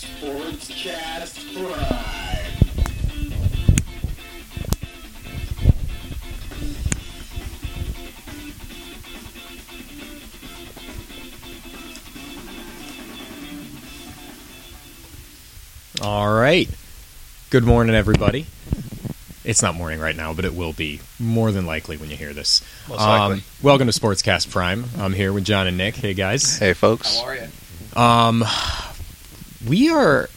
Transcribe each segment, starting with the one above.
Sportscast Prime. All right. Good morning, everybody. It's not morning right now, but it will be more than likely when you hear this. Um, Most likely. welcome to Sportscast Prime. I'm here with John and Nick. Hey, guys. Hey, folks. How are you? Um, we are,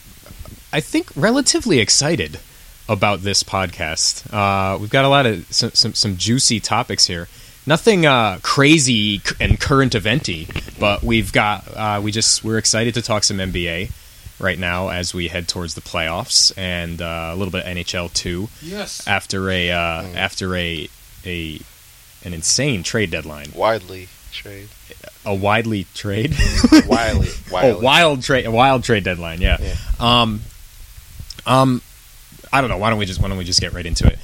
I think, relatively excited about this podcast. Uh, we've got a lot of some, some, some juicy topics here. Nothing uh, crazy and current eventy, but we've got uh, we just we're excited to talk some NBA right now as we head towards the playoffs and uh, a little bit of NHL too Yes. after a uh, after a a an insane trade deadline, Widely trade. a widely trade. Wiley. Oh, wild trade, a wild trade deadline. Yeah. Yeah. Um, um, I don't know. Why don't we just why don't we just get right into it?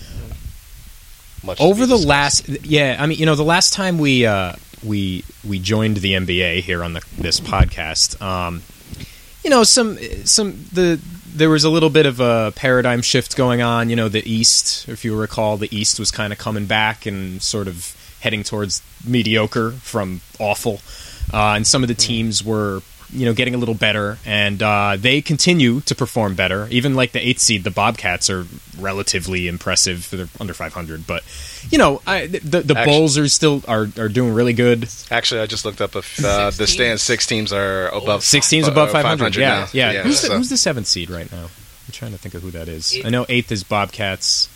Much Over the last, yeah, I mean, you know, the last time we uh, we we joined the NBA here on the this podcast, um, you know, some some the there was a little bit of a paradigm shift going on. You know, the East, if you recall, the East was kind of coming back and sort of heading towards mediocre from awful, uh, and some of the teams were you know getting a little better, and uh, they continue to perform better. Even like the eighth seed, the Bobcats are relatively impressive. They're under 500, but you know I, the the Actu- Bulls are still are, are doing really good. Actually, I just looked up if uh, the stand? Six teams are above. Six teams uh, above 500. Yeah, now. yeah. Who's, the, who's the seventh seed right now? I'm trying to think of who that is. Eight. I know eighth is Bobcats.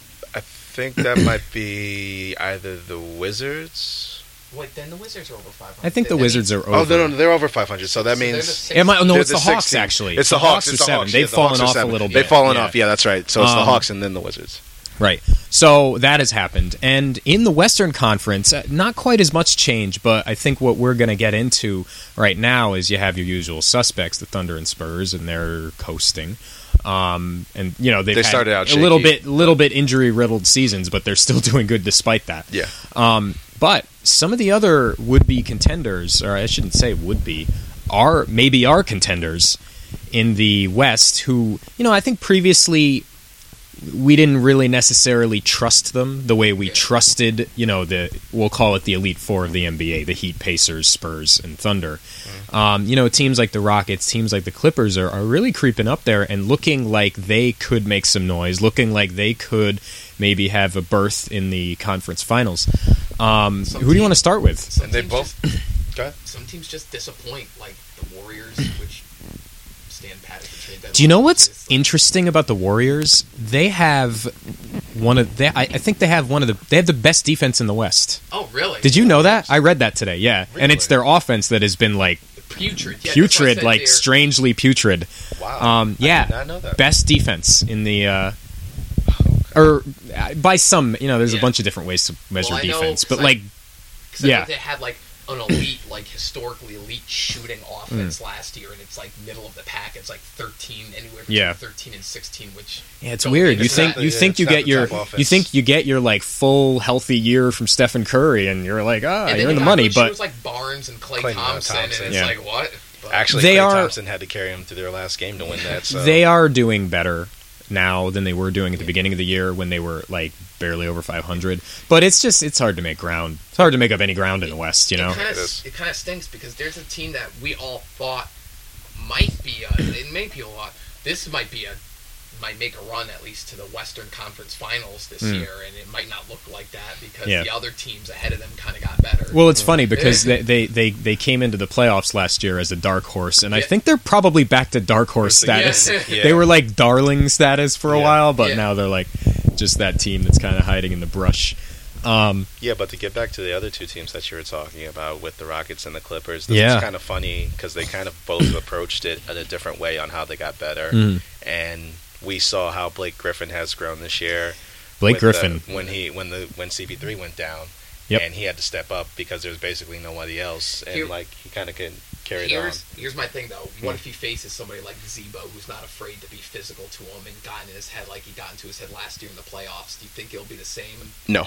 I think that might be either the Wizards. Wait, then the Wizards are over 500. I think the That Wizards are over. Oh no, no, no, they're over 500. So that so they're the means sixth It might, no, it's the, the Hawks 16. actually. It's the Hawks. are It's the seven. Hawks. They've Yeah, fallen Hawks are off a little bit. They've fallen Yeah. off. Yeah, that's right. So it's the Um, Hawks and then the Wizards. Right. So that has happened. And in the Western Conference, uh, not quite as much change, but I think what we're going to get into right now is you have your usual suspects, the Thunder and Spurs, and they're coasting. Um, and you know they've They had started out a little bit, little bit injury riddled seasons, but they're still doing good despite that. Yeah. Um, but some of the other would be contenders, or I shouldn't say would be, are maybe are contenders in the West who, you know, I think previously we didn't really necessarily trust them the way we trusted, you know, the we'll call it the elite four of the NBA, the Heat, Pacers, Spurs, and Thunder. Um, you know, teams like the Rockets, teams like the Clippers are, are really creeping up there and looking like they could make some noise, looking like they could maybe have a berth in the conference finals. Um, Some who do you want to start with? Some And they teams both- Just, Go ahead. some teams just disappoint, like the Warriors, which stand pat at the trade deadline. Do you know what's interesting about the Warriors? They have one of they, I, I think they have one of the they have the best defense in the West. Oh, really? Did you know that? I read that today. Yeah, and it's their offense that has been like Putrid. Yeah, that's why I putrid, like they're- strangely putrid. Wow. Um, I yeah, did not know that. best defense in the. Uh, or uh, by some, you know, there's a bunch of different ways to measure Well, I know, defense, but I- like, yeah. they had like an elite, like historically elite shooting offense Mm. last year, and it's like middle of the pack. It's like 13, anywhere between Yeah. 13 and 16, which yeah, it's weird. You think that- you yeah, think you get your you think you get your like full healthy year from Stephen Curry, and you're like, ah, and you're in the money, good but shooters like Barnes and Clay, Klay Thompson, Thompson. and it's Yeah. like what? But Actually, They Klay are- Thompson had to carry him to their last game to win that. So they are doing better now than they were doing at the beginning of the year when they were like barely over 500. But it's just it's hard to make ground. It's hard to make up any ground in the West, you know. it kind of is. it kind of stinks because there's a team that we all thought might be a it may be a lot. This might be a might make a run at least to the Western Conference Finals this Mm. year, and it might not look like that because Yeah. the other teams ahead of them kind of got better. Well, it's funny because they, they, they, they came into the playoffs last year as a dark horse, and I think they're probably back to dark horse Yeah. status. Yeah. They were like darling status for a Yeah. while, but Yeah. now they're like just that team that's kind of hiding in the brush. Um, Yeah, but to get back to the other two teams that you were talking about with the Rockets and the Clippers, this Yeah. is kind of funny because they kind of both approached it in a different way on how they got better. mm. And we saw how Blake Griffin has grown this year. Blake Griffin. the- when he when the when CP3 went down, Yep. and he had to step up because there was basically nobody else, and Here- like he kind of can carry it on. here's here's my thing though. What if he faces somebody like Z-Bo, who's not afraid to be physical to him and got in his head like he got into his head last year in the playoffs? Do you think it'll be the same? No,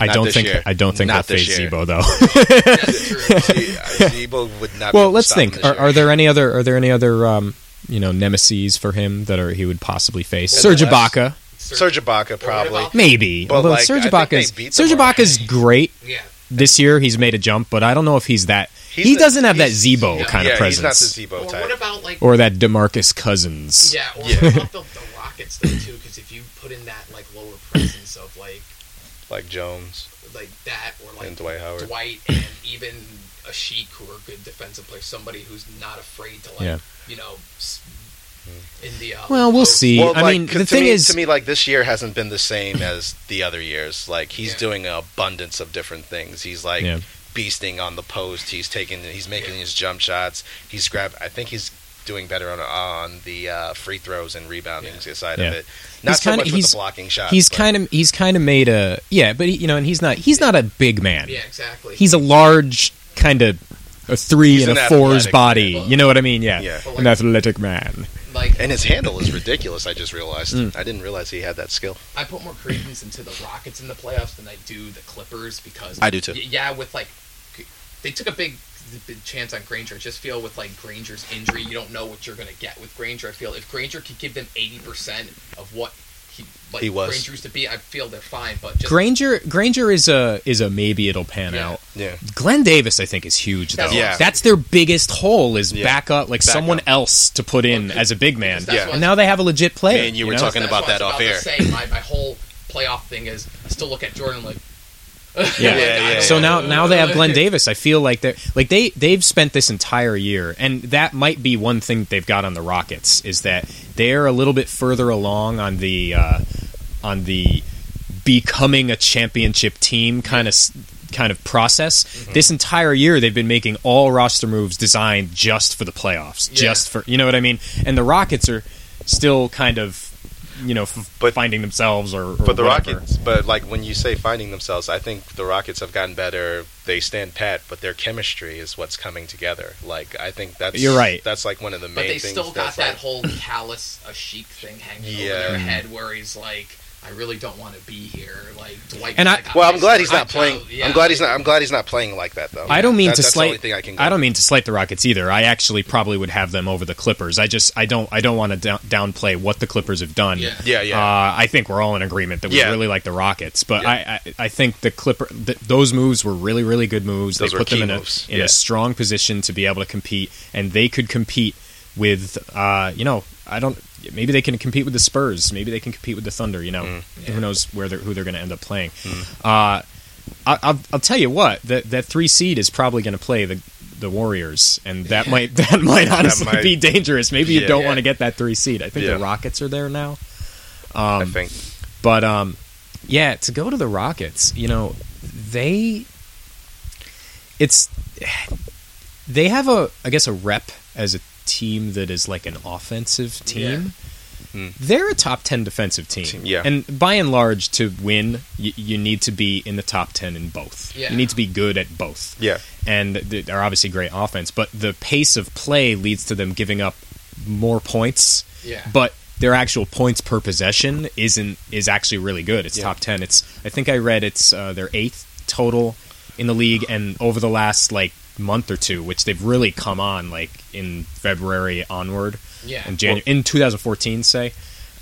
I Not don't think. I don't think Not they'll face year. Z-Bo though. That's. Z-Bo would not. be well, able let's stop him think. this Are, year. are there any other? Are there any other um, you know nemesis for him that are he would possibly face. In Serge? Ibaka, Serge Ibaka probably. maybe. But, Although like, Serge I think Ibaka's Serge. Ibaka's great Yeah. this year. He's made a jump, but I don't know if he's that. He's he the- doesn't have that he's- Z-Bo yeah, kind yeah, of presence, he's not the Or Z-Bo type. what about like or that Demarcus Cousins. yeah, or Yeah. what about the, the Rockets though too? Because if you put in that like lower presence of like like Jones like that or like and Dwight Howard. Dwight and even Asik who are good defensive players, somebody who's not afraid to like Yeah. you know s- in the uh, Well, we'll see. Well, I like, mean, 'cause the thing me, is, to me, like this year hasn't been the same as the other years. Like he's Yeah. doing an abundance of different things. He's like Yeah. beasting on the post. He's taking, he's making Yeah. his jump shots. He's grab. I think he's doing better on on the uh, free throws and rebounding Yeah. side Yeah. of it. Not He's so kinda- much with he's- the blocking shots. he's but- kind of he's kind of made a yeah, but he, you know, and he's not he's not a big man. yeah, exactly. He's a large kind of a three He's and an a four's body. man. You know what I mean? Yeah, Yeah. But an athletic man. like and his handle is ridiculous. I just realized. Mm. I didn't realize he had that skill. I put more credence into the Rockets in the playoffs than I do the Clippers because I do too. yeah, with like they took a big, big chance on Granger. I just feel with like Granger's injury, you don't know what you're going to get with Granger. I feel if Granger could give them eighty percent of what he like He was. Granger used to be, I feel they're fine. But just Granger Granger is a is a maybe it'll pan Yeah. out. Yeah. Glen Davis, I think, is huge though. Yeah. That's their biggest hole is Yeah. back up like Back someone up. else to put in Well, as a big man. Yeah. And now they have a legit player. Me and you were know? talking that's about what I was that off to air. Say, my, my whole playoff thing is I still look at Jordan like. Yeah. Yeah, yeah, So yeah. now now they have Glen Davis. I feel like they're like they they've spent this entire year, and that might be one thing that they've got on the Rockets is that they're a little bit further along on the uh, on the becoming a championship team kind of kind of process. Mm-hmm. This entire year they've been making all roster moves designed just for the playoffs, Yeah. just for you know what I mean. And the Rockets are still kind of you know f- But- finding themselves or, or But the whatever. Rockets, but like when you say finding themselves, I think the Rockets have gotten better. They stand pat, but their chemistry is what's coming together. Like I think that's You're right. That's like one of the main But they things. still got that like- whole callous a chic thing hanging Yeah. over their head, where he's like, "I really don't want to be here." Like Dwight. And I- like, Well, I'm glad he's not playing. child- yeah, I'm glad he's not. I'm glad he's not playing like that though. I don't mean That- to that's slight. The only thing I can. I don't mean to slight the Rockets either. I actually probably would have them over the Clippers. I just I don't I don't want to down, downplay what the Clippers have done. Yeah. Yeah, yeah. Uh, I think we're all in agreement that we Yeah. really like the Rockets, but Yeah. I, I I think the Clipper th- those moves were really really good moves. Those they put them key in a moves. in Yeah. a strong position to be able to compete, and they could compete with uh, you know I don't maybe they can compete with the Spurs, maybe they can compete with the Thunder. You know, Mm. who knows where they're, who they're going to end up playing. Uh, I, I'll, I'll tell you what that that three seed is probably going to play the the Warriors, and that might that might honestly might- be dangerous. Maybe you Yeah. don't Yeah. want to get that three seed. I think Yeah. the Rockets are there now. I Um, think. but um, yeah, to go to the Rockets, you know, they it's they have a I guess a rep as a team that is like an offensive team. Hmm. They're a top ten defensive team, Team, yeah. and by and large, to win, you, you need to be in the top ten in both. Yeah. You need to be good at both Yeah. and they're obviously great offense, but the pace of play leads to them giving up more points. Yeah. But their actual points per possession isn't is actually really good. It's Yeah. top ten. It's I think I read it's uh, their eighth total in the league, and over the last like month or two, which they've really come on like in February onward, Yeah. in January in 2014, say,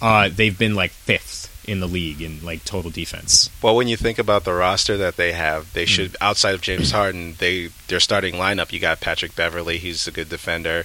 uh, they've been like fifth in the league in like total defense. Well, when you think about the roster that they have, Hmm. they should outside of James Harden, they their starting lineup. You got Patrick Beverley, he's a good defender.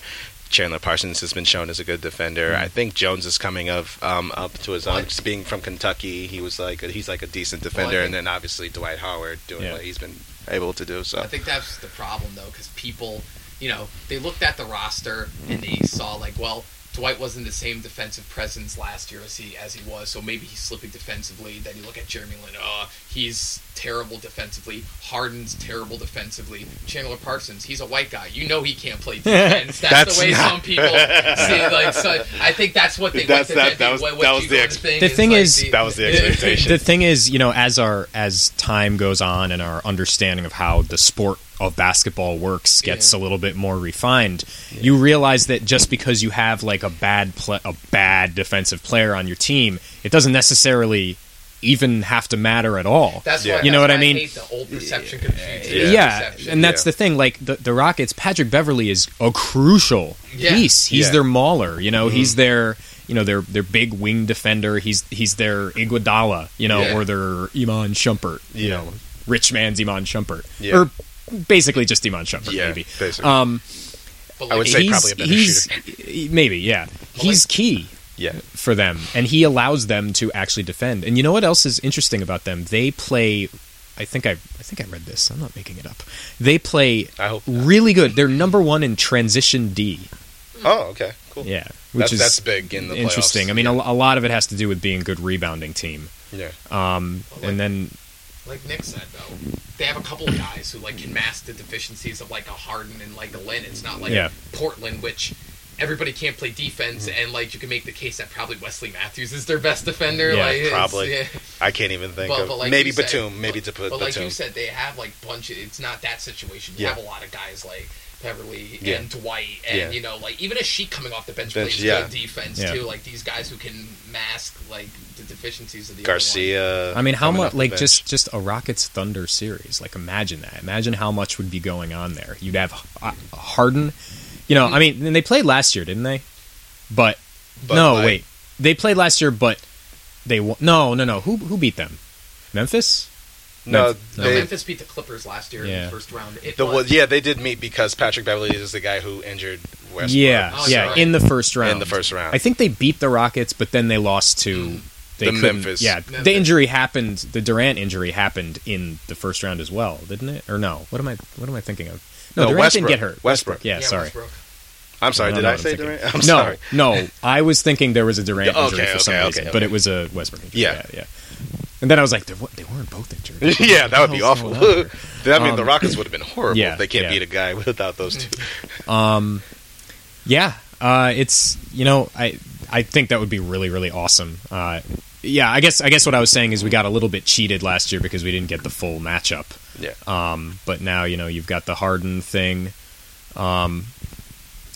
Chandler Parsons has been shown as a good defender. Hmm. I think Jones is coming of um, up to his own. Just being from Kentucky, he was like a, he's like a decent Well, defender, think- and then obviously Dwight Howard doing Yeah. what he's been able to do. So I think that's the problem though, because people, you know, they looked at the roster and they saw like, well, Dwight wasn't the same defensive presence last year as he as he was, so maybe he's slipping defensively. Then you look at Jeremy Lin, oh, he's terrible defensively. Harden's terrible defensively. Chandler Parsons, he's a white guy. You know he can't play defense. That's, That's the way not- some people see. Like, so I think that's what they. That's- that- that was- what that was the go ex- think The thing like is- that was the expectation. the thing is, you know, as our as time goes on and our understanding of how the sport of basketball works gets a little bit more refined, you realize that just because you have like a bad pla a bad defensive player on your team, it doesn't necessarily even have to matter at all. That's Yeah. why, You know that's what I why mean? hate the old perception confused Yeah. new yeah, perception. and that's Yeah. the thing. Like the the Rockets, Patrick Beverley is a crucial Yeah. piece. He's Yeah. their mauler. You know, he's mm-hmm. their you know their their big wing defender. He's he's their Iguodala. You know, Yeah. or their Iman Shumpert. You Yeah. know, rich man's Iman Shumpert, Yeah. or basically just Iman Shumpert. Yeah, maybe. basically. Um, But I would say he's, probably a better he's maybe yeah. He's key yeah. for them, and he allows them to actually defend. And you know what else is interesting about them? They play. I think I I think I read this. I'm not making it up. They play I hope not. really good. They're number one in transition D. Oh, okay, cool. Yeah, which That's, is that's big in the playoffs. interesting. I mean, a, a lot of it has to do with being a good rebounding team. Yeah. Um, and then like Nick said though, they have a couple of guys who like can mask the deficiencies of like a Harden and like a Lin. It's not like Yeah. Portland, which everybody can't play defense, Mm-hmm. and like you can make the case that probably Wesley Matthews is their best defender. Yeah, like, probably. yeah. I can't even think But- of but like maybe you said- Batum, maybe but, to put But like you said, they have like bunch. Of, it's not that situation. You Yeah. have a lot of guys like Beverley Yeah. and Dwight, and Yeah. you know, like even Asik coming off the bench, Bench, plays yeah. good defense Yeah. too. Like these guys who can mask like the deficiencies of the other one. Garcia. I mean, how much like just just a Rockets Thunder series? Like imagine that. Imagine how much would be going on there. You'd have uh, Harden. You know, I mean, and they played last year, didn't they? But, But, no, like- wait, they played last year, but they won. No, no, no. Who who beat them? Memphis. No, No, No, they, Memphis beat the Clippers last year in the first round. It the, was, well, yeah, they did meet because Patrick Beverley is the guy who injured Westbrook. yeah, Oh, yeah, sorry. in the first round. in the first round. I think they beat the Rockets, but then they lost to mm. they The Memphis. Yeah, Memphis. the injury happened. The Durant injury happened in the first round as well, didn't it? Or no? What am I? What am I thinking of? No, No, Durant Westbrook. didn't get hurt. Westbrook. Yeah, yeah, sorry. Westbrook. I'm sorry, I did I what I'm say. Durant? I'm no, sorry. no, I was thinking there was a Durant injury okay, for some okay, reason, okay, but it was a Westbrook injury. Yeah. yeah, yeah. And then I was like, they, wa- they weren't both injured. yeah, that would be awful. hell's going on there? I mean, the Um, Rockets would have been horrible yeah, if they can't yeah. beat a guy without those two. Um, yeah, uh, it's you know I I think that would be really really awesome. Uh, yeah, I guess I guess what I was saying is we got a little bit cheated last year because we didn't get the full matchup. Yeah. Um, but now you know you've got the Harden thing. Um,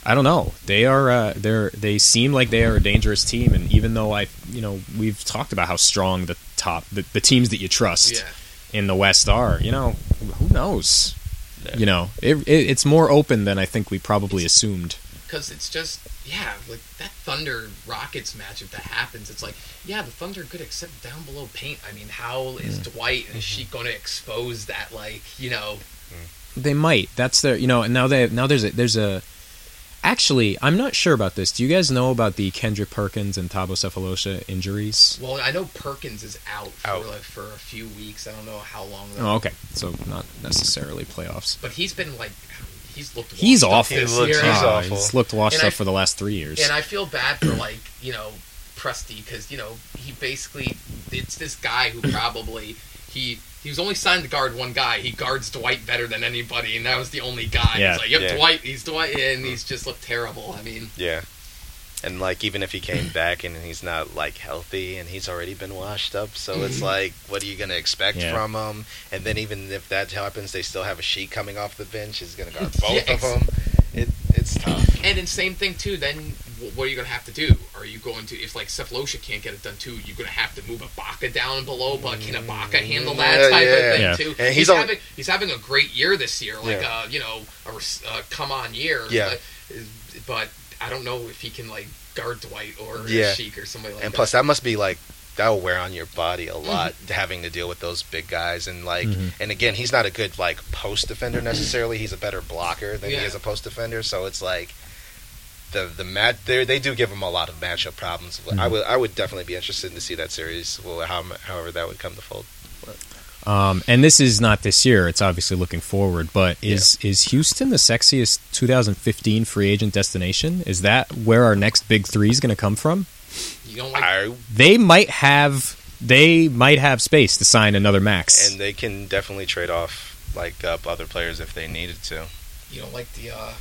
I don't know. They are uh, they're they seem like they are a dangerous team, and even though I you know we've talked about how strong the top the, the teams that you trust Yeah. in the West are, you know, who knows. You know, it, it, it's more open than I think we probably assumed. because it's just yeah, like that Thunder Rockets matchup that happens. It's like yeah, the Thunder are good except down below paint. I mean, how is mm. Dwight and is she mm-hmm. going to expose that? Like you know, mm. They might. That's their. You know. And now they now there's a there's a. Actually, I'm not sure about this. Do you guys know about the Kendrick Perkins and Thabo Sefolosha injuries? well, I know Perkins is out for like for a few weeks. I don't know how long. though. Oh, okay. So not necessarily playoffs. But he's been like he's looked. He's washed up awful. this He looks- year. he's Ah, awful. He's looked washed And I- up for the last three years. And I feel bad for like you know Presti because you know he basically it's this guy who probably he he was only signed to guard one guy. He guards Dwight better than anybody, and that was the only guy. Yeah. It's like yep, Yeah. Dwight. He's Dwight, and he's just looked terrible. I mean, Yeah. And like even if he came back and he's not like healthy and he's already been washed up, so it's Mhm. like, what are you gonna expect Yeah. from him? And then even if that happens, they still have Asik coming off the bench. He's gonna guard both Yeah, of them. It, it's tough. and then same thing too. Then wh- what are you gonna have to do? Are you going to if like Sefolosha can't get it done too? You're gonna have to move Ibaka down below, but can Ibaka handle that Yeah, type yeah. of thing Yeah. too? And he's he's only- having he's having a great year this year, like Yeah. uh you know a uh, come on year. Yeah. But, but I don't know if he can like guard Dwight or Yeah. Asik or somebody like And that. And plus, that must be like that will wear on your body Mm-hmm. a lot having to deal with those big guys and like Mhm. and again he's not a good like post defender necessarily he's a better blocker than Yeah. he is a post defender so it's like the the mat they they do give him a lot of matchup problems I Mhm. would I would definitely be interested to see that series well how, however that would come to fold Um, and this is not this year. It's obviously looking forward. But is is Houston the sexiest 2015 free agent destination? Is that where our next big three is going to come from? you don't like I They might have they might have space to sign another max. and they can definitely trade off like up other players if they needed to you don't like the uh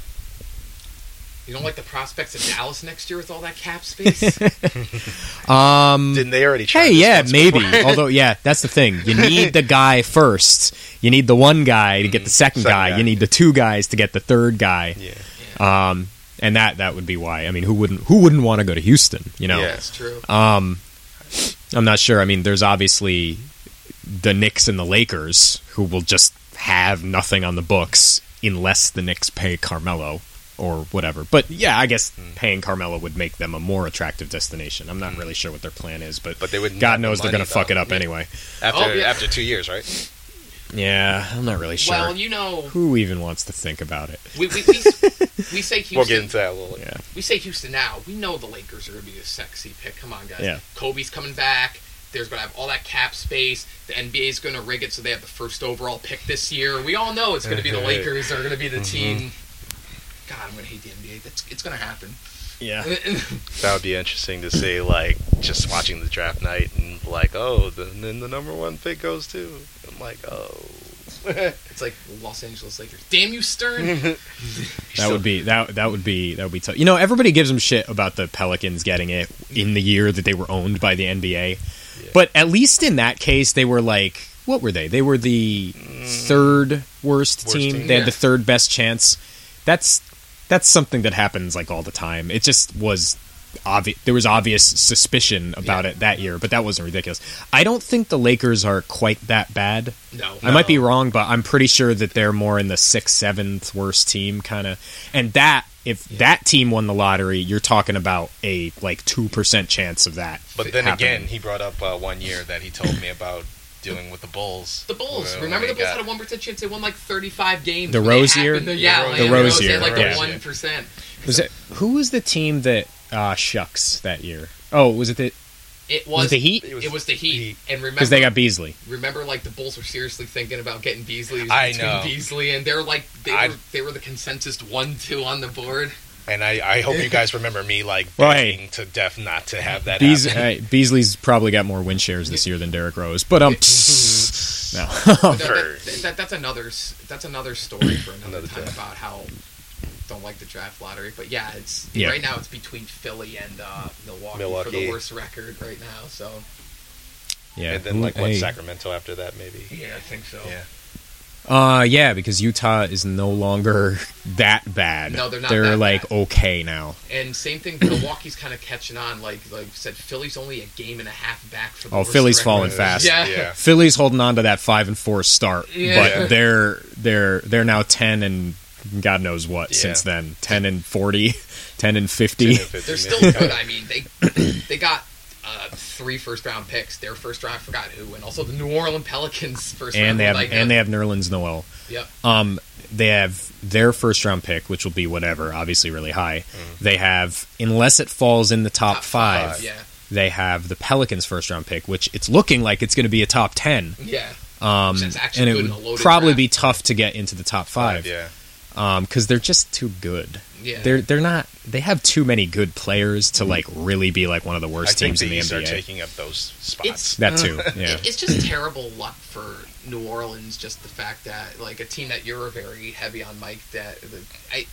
you don't like the prospects of Dallas next year with all that cap space. um, didn't they already try hey, yeah, once maybe. Although, yeah, that's the thing. You need the guy first. You need the one guy to get the second, Second guy. guy. You need the two guys to get the third guy. yeah Um, and that that would be why. I mean, who wouldn't who wouldn't want to go to Houston? You know. Yeah. That's true. Um, I'm not sure. I mean, there's obviously the Knicks and the Lakers who will just have nothing on the books unless the Knicks pay Carmelo or whatever. But yeah, I guess Hmm. paying Carmelo would make them a more attractive destination. I'm not really sure what their plan is, but, But they wouldn't God have the knows they're money, going to fuck though. it up Yeah. anyway. After Oh, yeah. after two years, right? Yeah, I'm not really sure. Well, you know, Who even wants to think about it? we we, we, we say Houston. We'll get into that a little. Yeah. we say Houston now. We know the Lakers are going to be a sexy pick. Come on, guys. Yeah. Kobe's coming back. There's going to have all that cap space. The NBA is going to rig it so they have the first overall pick this year. We all know it's going to be the Lakers. They're going to be the team. God, I'm going to hate the NBA. That's it's going to happen. Yeah. That would be interesting to see, like just watching the draft night and like, oh, the, then the number one pick goes to. I'm like, oh. it's like Los Angeles Lakers. Damn you, Stern. That would be that that would be that would be tough. You know, everybody gives them shit about the Pelicans getting it in the year that they were owned by the NBA. But at least in that case they were like what were they? They were the mm. third worst, Worst team. team. They had the third best chance. That's that's something that happens like all the time. It just was obvious there was obvious suspicion about Yeah. it that year, but that wasn't ridiculous. I don't think the Lakers are quite that bad. no. I might be wrong, but I'm pretty sure that they're more in the sixth, seventh worst team kind of. And that, if that team won the lottery, you're talking about a like two percent chance of that. But then happening. again, he brought up uh, one year that he told me about dealing with the Bulls. The Bulls. Well, Remember the Bulls got- had a one percent chance. They won like thirty five games. The when they Rose year? yeah, The like, The the Rose Rose year, Had like the one percent. was it who was the team that uh, shucks that year? Oh, was it the It was was, it the Heat? It was, the Heat. Heat. And remember, Because they got Beasley. remember, like the Bulls were seriously thinking about getting Beasley. I know. Beasley and they're like they I- were they were the consensus one two on the board. And I, I hope you guys remember me like Well, hey. begging to death not to have that Beas- happen. uh, Beasley's probably got more win shares this year than Derrick Rose, but um, no. That- that- that- that's another that's another story for another, Another time day. about how don't like the draft lottery. But yeah, it's Yeah. right now it's between Philly and uh, Milwaukee, for the worst record right now. So yeah, and then like what hey. Sacramento after that maybe. yeah, I think so. Yeah. Uh, yeah, because Utah is no longer that bad. No, they're not They're that like bad. okay now. And same thing, Milwaukee's kind of catching on. Like like you said, Philly's only a game and a half back from. Oh, worst Philly's record. falling fast. Yeah. Yeah. Philly's holding on to that five and four start, Yeah. but they're they're they're now ten and God knows what Yeah. since then. Ten and 40, 10 and fifty. They're still good. I mean, they they got uh, three first round picks. Their first round, I forgot who, and also the New Orleans Pelicans first round. and they have like, and they have Nerlens Noel. Yep. Um, they have their first round pick, which will be whatever, obviously really high. They have unless it falls in the top, Top five, five, yeah. They have the Pelicans first round pick, which it's looking like it's going to be a top ten. Yeah. Um, Which is actually and it good in a would probably draft. be tough to get into the top five. Yeah. because they're just too good. Yeah. They're they're not. They have too many good players to mm-hmm. like really be like one of the I worst think teams in the these are taking up those spots. It's- that too. Uh-huh. Yeah. It- It's just terrible luck for New Orleans. Just the fact that like a team that you're very heavy on, Mike. That the, I.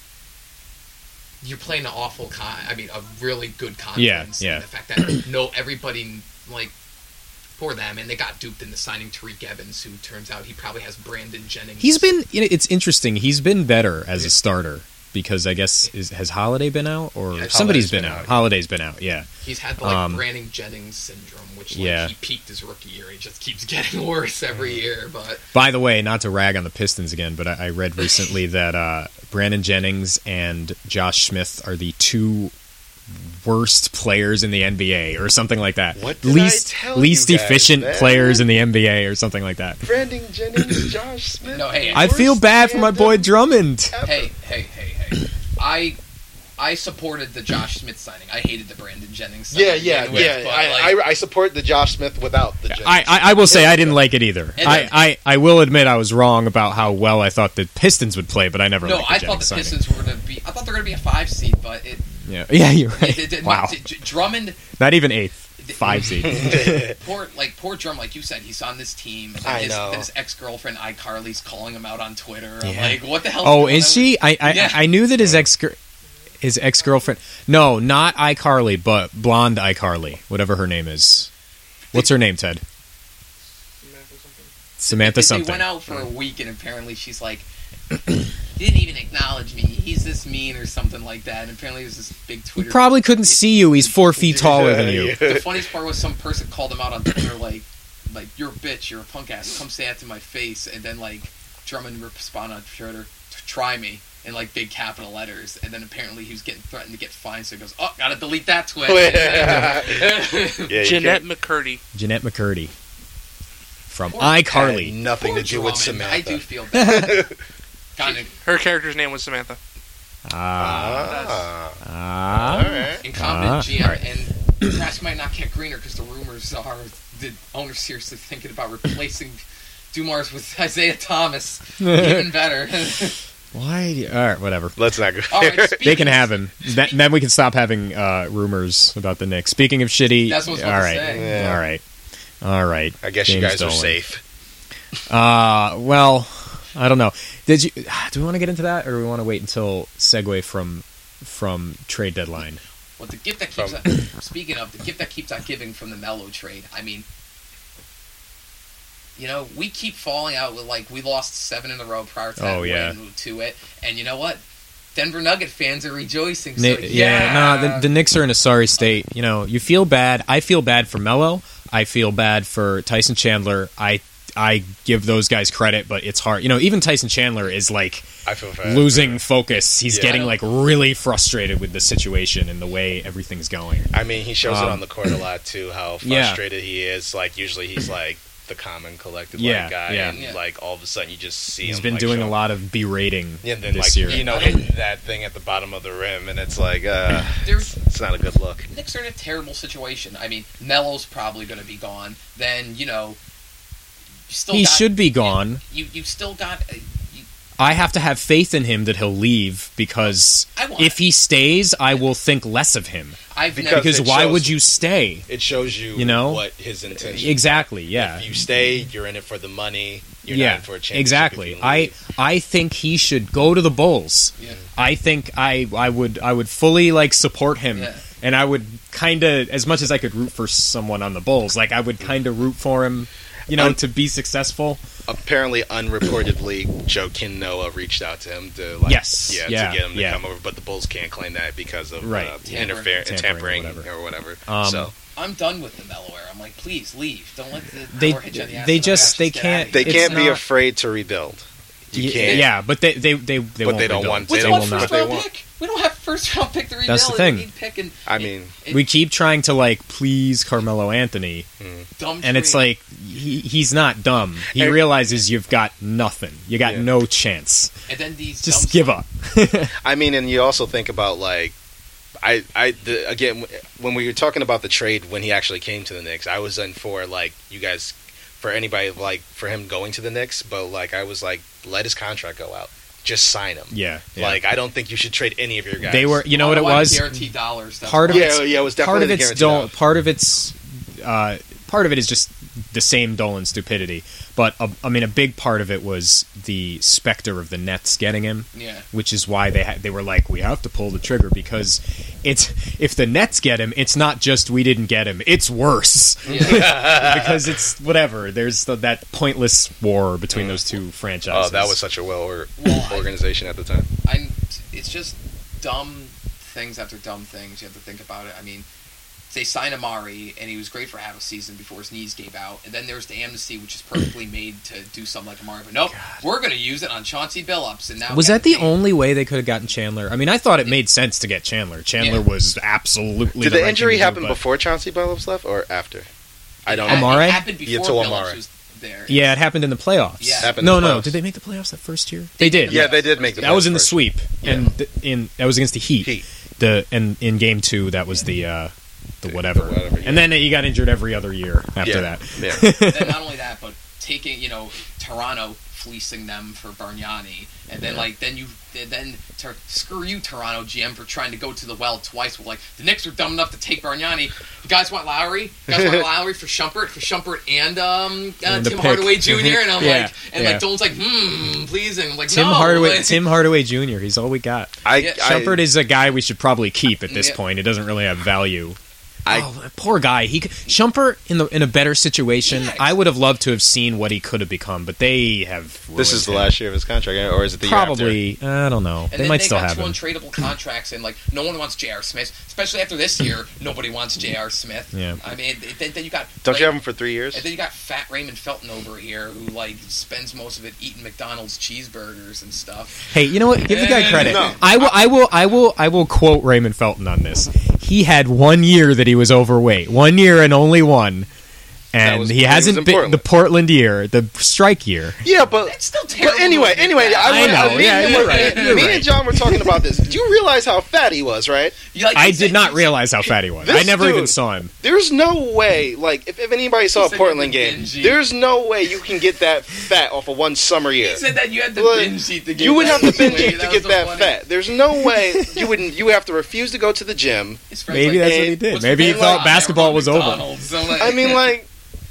You're playing an awful con. I mean, a really good conference. yeah. And the fact that no everybody like for them, and they got duped into signing Tyreke Evans, who turns out he probably has Brandon Jennings. He's been. You know, it's interesting. He's been better as a starter because I guess is, has Holiday been out or Yeah, somebody's Holiday's been, been out. out. Holiday's been out. Yeah. He's had the like Um, Brandon Jennings syndrome, which like, Yeah. he peaked his rookie year. He just keeps getting worse every year. But By the way, not to rag on the Pistons again, but I, I read recently that uh, Brandon Jennings and Josh Smith are the two worst players in the NBA or something like that. What did I least tell least you guys, efficient man? players in the NBA or something like that. Brandon Jennings, Josh Smith. No, hey, I feel bad for my boy Drummond. hey, hey, hey, hey, I. I supported the Josh Smith signing. I hated the Brandon Jennings. Signing Yeah, yeah, begin with, yeah. I, like, I, I support the Josh Smith without the Jennings. I, I, I will say I didn't like it either. And I, I, I will admit I was wrong about how well I thought the Pistons would play, but I never no, liked the I thought the signing. Pistons were going to be. I thought they were going to be a five seed, but it. Yeah, yeah, you're right. it, it wow, J- J- Drummond, not even eighth, five seed. poor like poor Drum, like you said, he's on this team. And I his, know. His ex girlfriend iCarly's calling him out on Twitter. I'm Yeah. like, what the hell? Oh, is she? I I, Yeah. I knew that his ex his ex girlfriend. No, not iCarly, but blonde iCarly, whatever her name is. What's her name, Ted? Samantha they, something. They went out for a week, and apparently she's like, he didn't even acknowledge me. He's this mean or something like that. And apparently there's this big He Twitter. probably couldn't see you. He's four feet taller than you. Yeah. the funniest part was some person called him out on Twitter like, like you're a bitch, you're a punk ass. Come say that to my face, and then like Drummond responded on Twitter, try me. In like big capital letters, and then apparently he was getting threatened to get fined, so he goes, "Oh, gotta delete that tweet." yeah, you Jennette can't- McCurdy. Jennette McCurdy from Poor iCarly. nothing Poor to do with Samantha. I do feel bad. kind of Her character's name was Samantha. Ah, Ah, ah. all right. incompetent Ah, GM, alright. and the grass might not get greener because the rumors are the owner seriously thinking about replacing Dumars with Isiah Thomas. Even better. Why? do you- All right, whatever. Let's not go. All right. They can have him. That, then we can stop having uh, rumors about the Knicks. Speaking of shitty, That's what I was all about to right, say. Yeah. all right, all right. I guess you James guys are safe. Uh, well, I don't know. Did you? Do we want to get into that, or do we want to wait until segue from from trade deadline? Well, the gift that keeps on, speaking of the gift that keeps on giving from the Melo trade. I mean, you know, we keep falling out with like we lost seven in a row prior to that Oh, yeah. win to it, and you know what? Denver Nugget fans are rejoicing. So, Ni- yeah, no, the, the Knicks are in a sorry state. You know, you feel bad. I feel bad for Melo. I feel bad for Tyson Chandler. I I give those guys credit, but it's hard. You know, even Tyson Chandler is like I feel bad. losing focus. He's Yeah. getting like really frustrated with the situation and the way everything's going. I mean, he shows it Um, on the court a lot too. How Yeah. frustrated he is. Like usually he's like the common collected Yeah, like guy, yeah. and Yeah. like all of a sudden you just see He's him. been like, doing a lot of berating Yeah, and then this like year. you know hitting that thing at the bottom of the rim, and it's like uh, There's it's not a good look. Knicks are in a terrible situation. I mean, Melo's probably going to be gone. Then you know, you still he got- should be gone. You you still got. I have to have faith in him that he'll leave because if he stays, I will think less of him. I've Because never. Because why shows- would you stay? It shows you, You know? what his intention. Exactly. Yeah. If you stay, you're in it for the money. You're yeah. not in for a championship. exactly. I. I think he should go to the Bulls. Yeah. I think I I would I would fully like support him. Yeah. And I would kind of, as much as I could root for someone on the Bulls, like I would kind of root for him, you know, to be successful. Apparently unreportedly Joe Noah reached out to him to like Yes. yeah, Yeah. to get him to Yeah. come over, but the Bulls can't claim that because of Right. uh, Tampering. interfere Tampering or whatever. or whatever. Um, so I'm done with the Melo era. I'm like, please leave. Don't let the They- hit you on the ass. they just- they can't- they can't be not- afraid to rebuild. You can't. Yeah, but they they they, they But won't they don't rebuild. want- We they don't will have first not. round They won't. pick. We don't have first round pick to rebuild. That's the thing. Pick and I mean, it- we keep trying to like please Carmelo Anthony, dumb and it's like he, he's not dumb. He And- realizes you've got nothing. You got Yeah. no chance. and then these Just give up. I mean, and you also think about like, I, I, the, again, when we were talking about the trade when he actually came to the Knicks, I was in for like you guys, for anybody like for him going to the Knicks, but like I was like, let his contract go out, just sign him. Yeah, yeah. Like I don't think you should trade any of your guys. they were. You know I what it want was? Guaranteed dollars. That's Part of why. yeah, it's- yeah, it was part of it's don't. out. part of it's uh, part of it is just the same Dolan stupidity. But uh, I mean, a big part of it was the specter of the Nets getting him, Yeah. which is why they ha- they were like, we have to pull the trigger because it's if the Nets get him, it's not just we didn't get him, it's worse Yeah. because it's whatever. There's the, that pointless war between those two franchises. Oh, that was such a well or- organization at the time. I'm, it's just dumb things after dumb things. You have to think about it. I mean, they signed Amar'e, and he was great for half a season before his knees gave out. And then there's the amnesty, which is perfectly made to do something like Amar'e. But nope, we're going to use it on Chauncey Billups. And now Was that the Kevin only way they could have gotten Chandler? I mean, I thought it made sense to get Chandler. Chandler Yeah. was absolutely. Did the the right injury thing do, happen but- before Chauncey Billups left or after? I don't It know. Amar'e? happened Yeah, before to Billups Amar'e. was there. Yeah, it happened in the playoffs. Yeah. Happened no, in the no. playoffs. Did they make the playoffs that first year? They did. Yeah, they did make the That was in the first. sweep, Yeah. and th- in that was against the Heat. Heat. The and in game two, that was the uh, the The- whatever. the whatever, yeah. And then he got injured every other year after yeah. that. Yeah. then not only that, but taking you know Toronto fleecing them for Bargnani, and then Yeah. like then you then ter- screw you Toronto GM for trying to go to the well twice. With like the Knicks were dumb enough to take Bargnani. You guys want Lowry? You guys want Lowry for Shumpert for Shumpert and um uh, And Tim pick. Hardaway Jr. And I'm Yeah, like and yeah. like Dolan's like hmm please and I'm like Tim no, Hardaway. like- Tim Hardaway Jr. He's all we got. I, Yeah, I, Shumpert is a guy we should probably keep at this Yeah. point. It doesn't really have value. I- oh, poor guy. He could, Shumpert in the in a better situation. Yeah, I would have loved to have seen what he could have become, but they have. This is the him. last year of his contract, or is it the year after? Probably. I don't know. And they then might they still got have two him. untradeable contracts, and like no one wants J.R. Smith, especially after this year. nobody wants J.R. Smith. Yeah. I mean, then, then you got Don't like, you have him for three years? And then you got fat Raymond Felton over here, who like spends most of it eating McDonald's cheeseburgers and stuff. Hey, you know what? Give the guy credit. no. I will. I will. I will. I will quote Raymond Felton on this. He had one year that he was overweight. One year and only one. That And was- he he hasn't been Portland. the Portland year, the strike year. yeah, but It's still terrible. But anyway, to admit anyway, that. I, I wanna- Me, yeah, and- you're right, you're right. and John were talking about this. Did you realize how fat he was? Right? Like, I did not realize how fat he was. I never even saw him. There's no way. Like, if, if anybody saw He a Portland game, binge there's no way you can get that fat off of one summer year. He said that you had to Well, binge eat the game. You would have to That binge the eat to get that funny. fat. There's no way you wouldn't. You have to refuse to go to the gym. Maybe like, that's what he did. Maybe he thought basketball was over. McDonald's. So, like- I mean, like,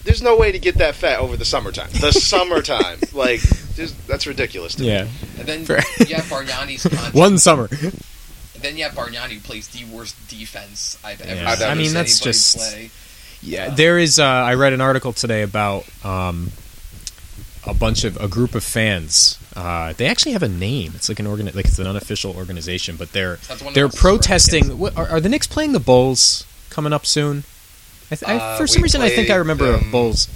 there's no way to get that fat over the summertime. The summertime, like, just, that's ridiculous. To me. Yeah, and then Fair. you have Bargnani's contract. one summer. And then you have Bargnani who plays the worst defense I've ever Yeah. seen. I mean, that's anybody just- play. Yeah, there is. Uh, I read an article today about um, a bunch of a group of fans. Uh, they actually have a name. It's like an organ, like it's an unofficial organization, but they're That's they're protesting. What, are, are the Knicks playing the Bulls coming up soon? I th- I, Uh, for some reason, I think I remember them Bulls.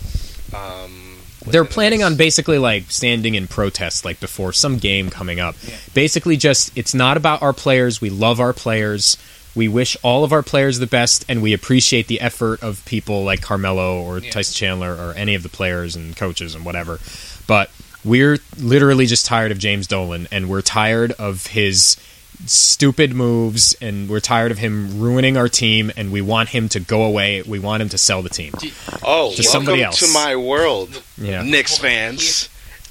Um, They're planning on basically like standing in protest, like before some game coming up. Yeah. Basically, just it's not about our players. We love our players. We wish all of our players the best, and we appreciate the effort of people like Carmelo or Yeah. Tyson Chandler or any of the players and coaches and whatever. But we're literally just tired of James Dolan, and we're tired of his stupid moves, and we're tired of him ruining our team, and we want him to go away. We want him to sell the team. Oh, to welcome somebody else. to my world, Yeah, Knicks fans.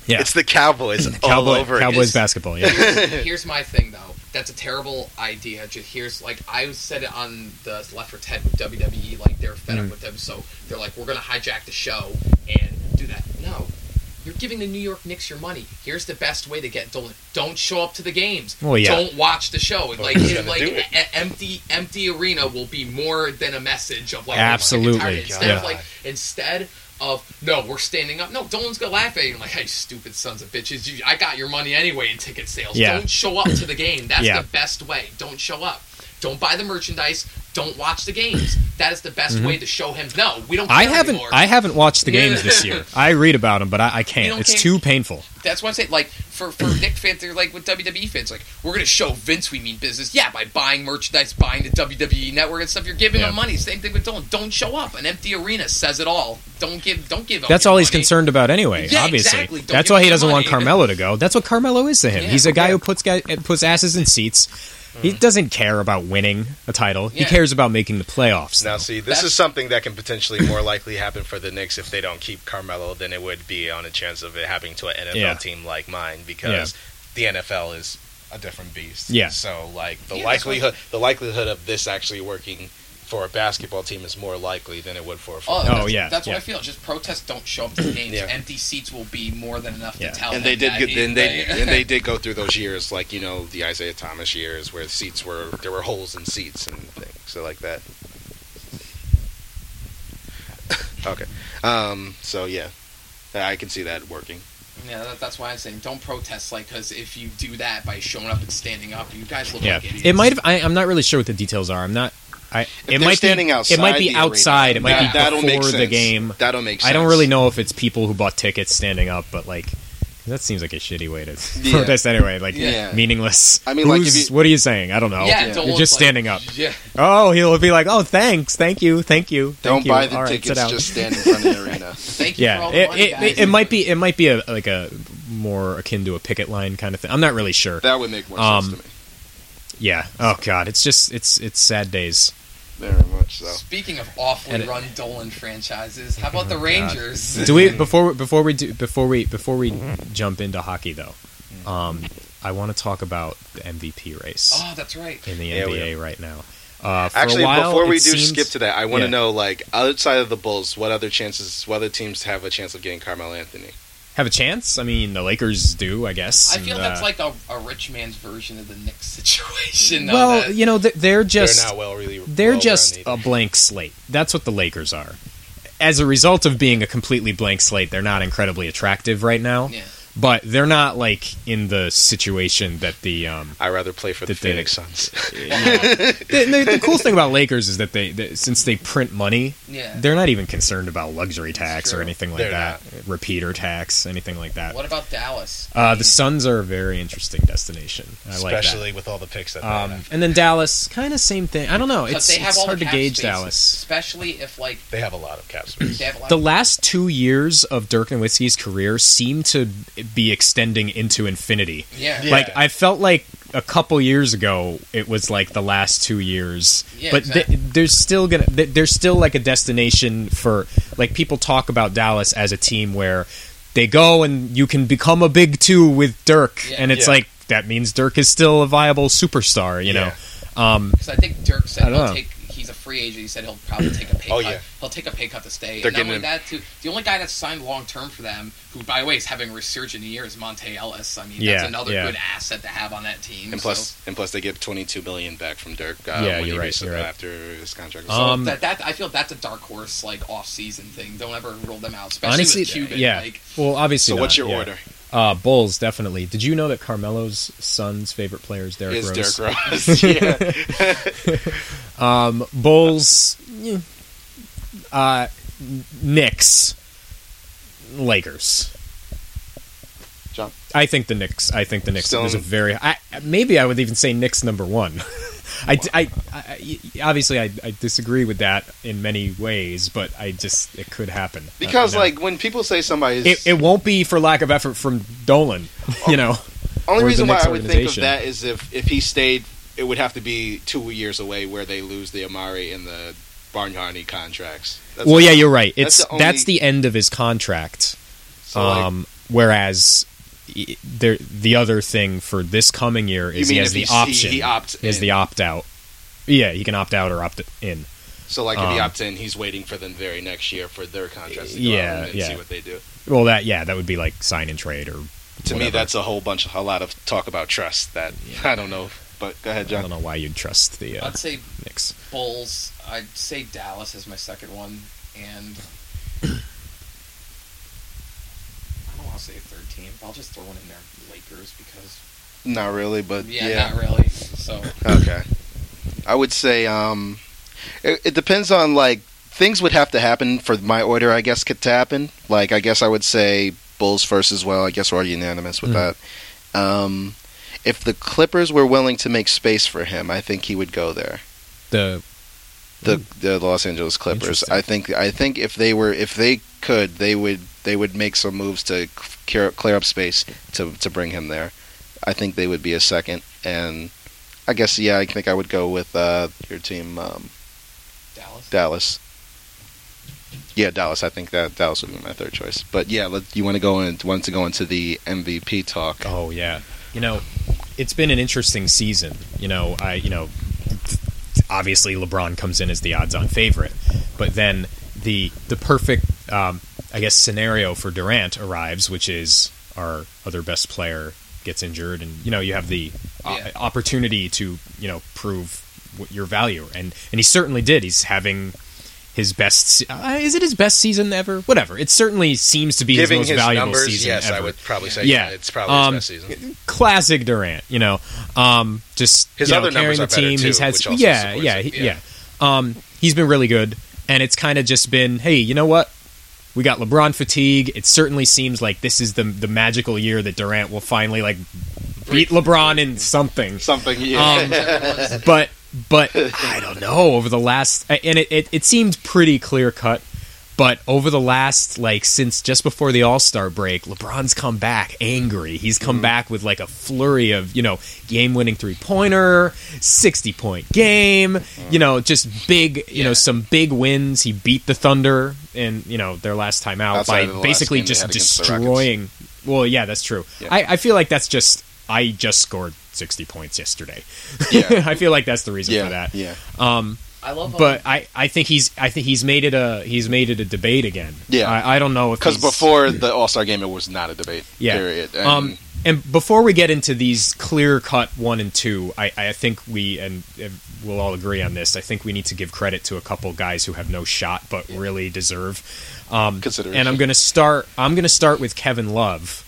yeah. It's the Cowboys all Cowboy, over Cowboys again. basketball. Yeah. Here's my thing though. That's a terrible idea. Just here's like I said it on the Left for Ted with WWE. Like they're fed Mm. up with them, so they're like, we're gonna hijack the show and do that. No, you're giving the New York Knicks your money. Here's the best way to get Dolan. Don't show up to the games. Well, yeah. Don't watch the show. Like, who's it- gonna like do a- empty, empty arena will be more than a message of like Absolutely. we're sick and tired. Oh instead Yeah. of like instead of no, we're standing up. No, Dolan's gonna laugh at you I'm like, "Hey, stupid sons of bitches! You, I got your money anyway in ticket sales. Yeah. Don't show up to the game. That's Yeah. the best way. Don't show up. Don't buy the merchandise. Don't watch the games. That is the best way to show him. No, we don't. Care Mm-hmm. I haven't Anymore. I haven't watched the games this year. I read about them, but I, I can't. It's care? too painful. That's what I'm saying. Like for for Knick fans, they're like with WWE fans. Like we're gonna show Vince we mean business. Yeah, by buying merchandise, buying the WWE network and stuff. You're giving Yeah. them money. Same thing with Dolan. Don't show up. An empty arena says it all. Don't give. Don't give. up That's all he's concerned about anyway. Yeah, obviously, exactly. That's why he doesn't want. Carmelo to go. That's what Carmelo is to him. Yeah, He's a guy who puts guy puts asses in seats. He doesn't care about winning a title. He Yeah. cares about making the playoffs. Now, though. see, this That's- is something that can potentially more likely happen for the Knicks if they don't keep Carmelo than it would be on a chance of it happening to an NFL Yeah. team like mine because the NFL is a different beast. Yeah. So, like the Yeah, that's likelihood, the likelihood of this actually working for a basketball team is more likely than it would for a Oh, football. Oh, that's, yeah, That's yeah. what I feel. Just protests don't show up to the games. Yeah. Empty seats will be more than enough Yeah. to tell. and they them did that get, and they and they did go through those years like you know the Isiah Thomas years where seats were there were holes in seats and things so like that. okay, um, so yeah, I can see that working. Yeah, that, that's why I'm saying don't protest. Like, because if you do that by showing up and standing up, you guys look yeah, like idiots. it might have. I, I'm not really sure what the details are. I'm not. I, it might standing be, outside It might be the outside. arena, It might that- be that'll make before the game. That'll make sense. I don't really know if it's people who bought tickets standing up, but like that seems like a shitty way to Yeah. protest anyway. Like Yeah. meaningless. I mean, like, Who's- if you- what are you saying? I don't know. Yeah, Yeah. Dolan's You're just like, standing up. Yeah, Oh, he'll be like, "Oh, thanks, thank you, thank you, thank Don't you. buy the All right, sit tickets. down." Just stand in front of the arena. thank you for yeah, all the it, money, it, guys. it, it might be it might be a like a more akin to a picket line kind of thing. I'm not really sure. That would make more Um, sense to me. Yeah. Oh God, it's just it's it's sad days. Very much so. Speaking of awfully And it- run Dolan franchises, how about the God. Rangers? Do we before before we do before we before we jump into hockey though? Um, I want to talk about the MVP race Oh, that's right. in the Yeah, NBA right now. Uh, for Actually, a while, before we do seemed- skip to that, I want to Yeah. know, like, outside of the Bulls, what other chances, what other teams have a chance of getting Carmelo Anthony? Have a chance. I mean, the Lakers do, I guess. I feel and, that's uh, like a, a rich man's version of the Knicks situation. though, well, that- you know, they're just they're not well really. they're well just a blank slate. That's what the Lakers are. As a result of being a completely blank slate, they're not incredibly attractive right now. yeah. But they're not like in the situation that the um, I rather play for the That they- Phoenix Suns. the, the, the cool thing about Lakers is that they, that since they print money, Yeah. they're not even concerned about luxury tax or anything like They're that, repeater tax, anything like that. What about Dallas? Uh, the Suns are a very interesting destination. I like that. Especially with all the picks that they Um, have. and then Dallas, kind of same thing. I don't know. It's, they have it's hard to gauge space, Dallas. especially if like They have a lot of cap space. they have a lot The of last two years of Dirk and Nowitzki's career seem to be extending into infinity. yeah. Yeah. Like I felt like a couple years ago, it was like the last two years. Yeah, but th- exactly. there's still gonna th- there's still like a destination for like people talk about Dallas as a team where they go and you can become a big two with Dirk, Yeah. and it's Yeah. like that means Dirk is still a viable superstar. You know. Um, Because I think Dirk said I don't he'll know. take. He's a free agent. He said he'll probably take a pay Oh, cut. yeah. He'll take a pay cut to stay. They're and not getting only that, too, the only guy that's signed long term for them, who by the way is having a resurgent year, is Monta Ellis. I mean, Yeah, that's another yeah. good asset to have on that team. And plus, and plus, they get twenty two million back from Dirk. Uh, Yeah, when you're he right, res- you're right. After his contract. was so, Um, so that, that I feel that's a dark horse like off season thing. Don't ever rule them out, especially honestly, with Cuban. yeah. Like, well, obviously. so what's your yeah. order? Uh, Bulls definitely. Did you know that Carmelo's son's favorite player is Derrick Is Rose? Derrick Rose? yeah. Um, Bulls, uh, Knicks, Lakers. John? I think the Knicks. I think the Knicks. Still There's a very. I, maybe I would even say Knicks number one. I, I, I- obviously I, I disagree with that in many ways, but I just it could happen Because like when people say somebody's it, it won't be for lack of effort from Dolan. You know, only reason why I would think of that is if if he stayed, it would have to be two years away where they lose the Amar'e and the Bargnani contracts. That's well, yeah, you're right. that's It's the that's the end of his contract. So, like, um, whereas there, the other thing for this coming year is he has the he, option. He, he opts He has in. the opt out. Yeah, he can opt out or opt in. So like if he um, opts in, he's waiting for the very next year for their contracts to go Yeah, out and, yeah. see what they do. Well, that yeah, that would be like sign and trade or. To me, that's a whole bunch, of, a lot of talk about trust that I don't know. But go ahead, John. I don't know why you'd trust the uh, I'd say Knicks. Bulls. I'd say Dallas is my second one, and I don't want to say a third team. I'll just throw one in there, Lakers, because Not really, but yeah, yeah. not really. So Okay. I would say um, it, it depends on like things would have to happen for my order. I guess could to happen. Like I guess I would say Bulls first as well. I guess we're unanimous with Mhm. that. Um, if the Clippers were willing to make space for him, I think he would go there. The The the Los Angeles Clippers. I think I think if they were if they could they would they would make some moves to clear, clear up space to to bring him there. I think they would be a second and. I guess yeah. I think I would go with uh, your team, um, Dallas. Dallas. Yeah, Dallas. I think that Dallas would be my third choice. But yeah, let, you want to go in? Want to go into the MVP talk? oh yeah, you know, it's been an interesting season. You know, I you know, obviously LeBron comes in as the odds-on favorite, but then the the perfect um, I guess scenario for Durant arrives, which is our other best player gets injured, and you know you have the o- opportunity to you know prove what your value, and and he certainly did. He's having his best. Uh, is it his best season ever? Whatever. It certainly seems to be Giving his most his valuable numbers, season yes, ever. I would probably say Yeah. yeah, it's probably Um, his best season. Classic Durant, you know. Um, just His you know, other numbers carrying are the better, team. too, he's had which also yeah, yeah, he- Yeah. yeah. Um, he's been really good, and it's kind of just been, hey, you know what? We got LeBron fatigue. It certainly seems like this is the the magical year that Durant will finally like beat LeBron in something. Something. Yeah. Um, But but I don't know. Over the last and it it, it seemed pretty clear cut. But over the last like since just before the All Star break, LeBron's come back angry. He's come Mm-hmm. back with like a flurry of you know game winning three pointer, sixty point game. Mm-hmm. You know just big you know some big wins. He beat the Thunder in you know their last time out Outside by of the last basically just had against the destroying. Well, yeah, that's true. Yeah. I, I feel like that's just I just scored sixty points yesterday. Yeah. I feel like that's the reason yeah. for that. Yeah. Um, I love. but um, I, I think he's I think he's made it a he's made it a debate again. Yeah. I, I don't know if Because before the All Star game, it was not a debate. Yeah. Period. And um, and before we get into these clear cut one and two, I, I think we and uh, we'll all agree on this. I think we need to give credit to a couple guys who have no shot but really deserve. Um, and I'm going to start. I'm going to start with Kevin Love.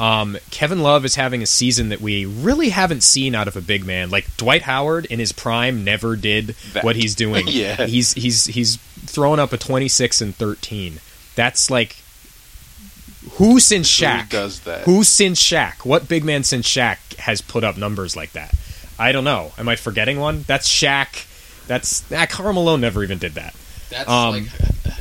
Um, Kevin Love is having a season that we really haven't seen out of a big man. Like Dwight Howard in his prime never did That. what he's doing. Yeah. he's he's he's throwing up a 26 and 13. That's like who since Shaq Who does that? Who since Shaq? What big man since Shaq has put up numbers like that? I don't know. Am I forgetting one? That's Shaq. That's ah, Karl Malone never even did that. that's um, like